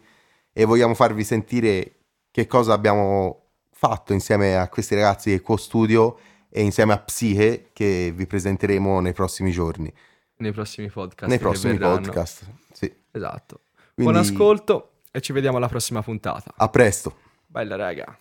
Speaker 1: e vogliamo farvi sentire che cosa abbiamo fatto insieme a questi ragazzi del Co-Studio e insieme a Psiche che vi presenteremo nei prossimi giorni,
Speaker 6: nei prossimi podcast.
Speaker 1: nei prossimi podcast. Sì.
Speaker 6: Esatto.
Speaker 1: Quindi,
Speaker 6: Buon ascolto e ci vediamo alla prossima puntata.
Speaker 1: A presto.
Speaker 6: Bella raga.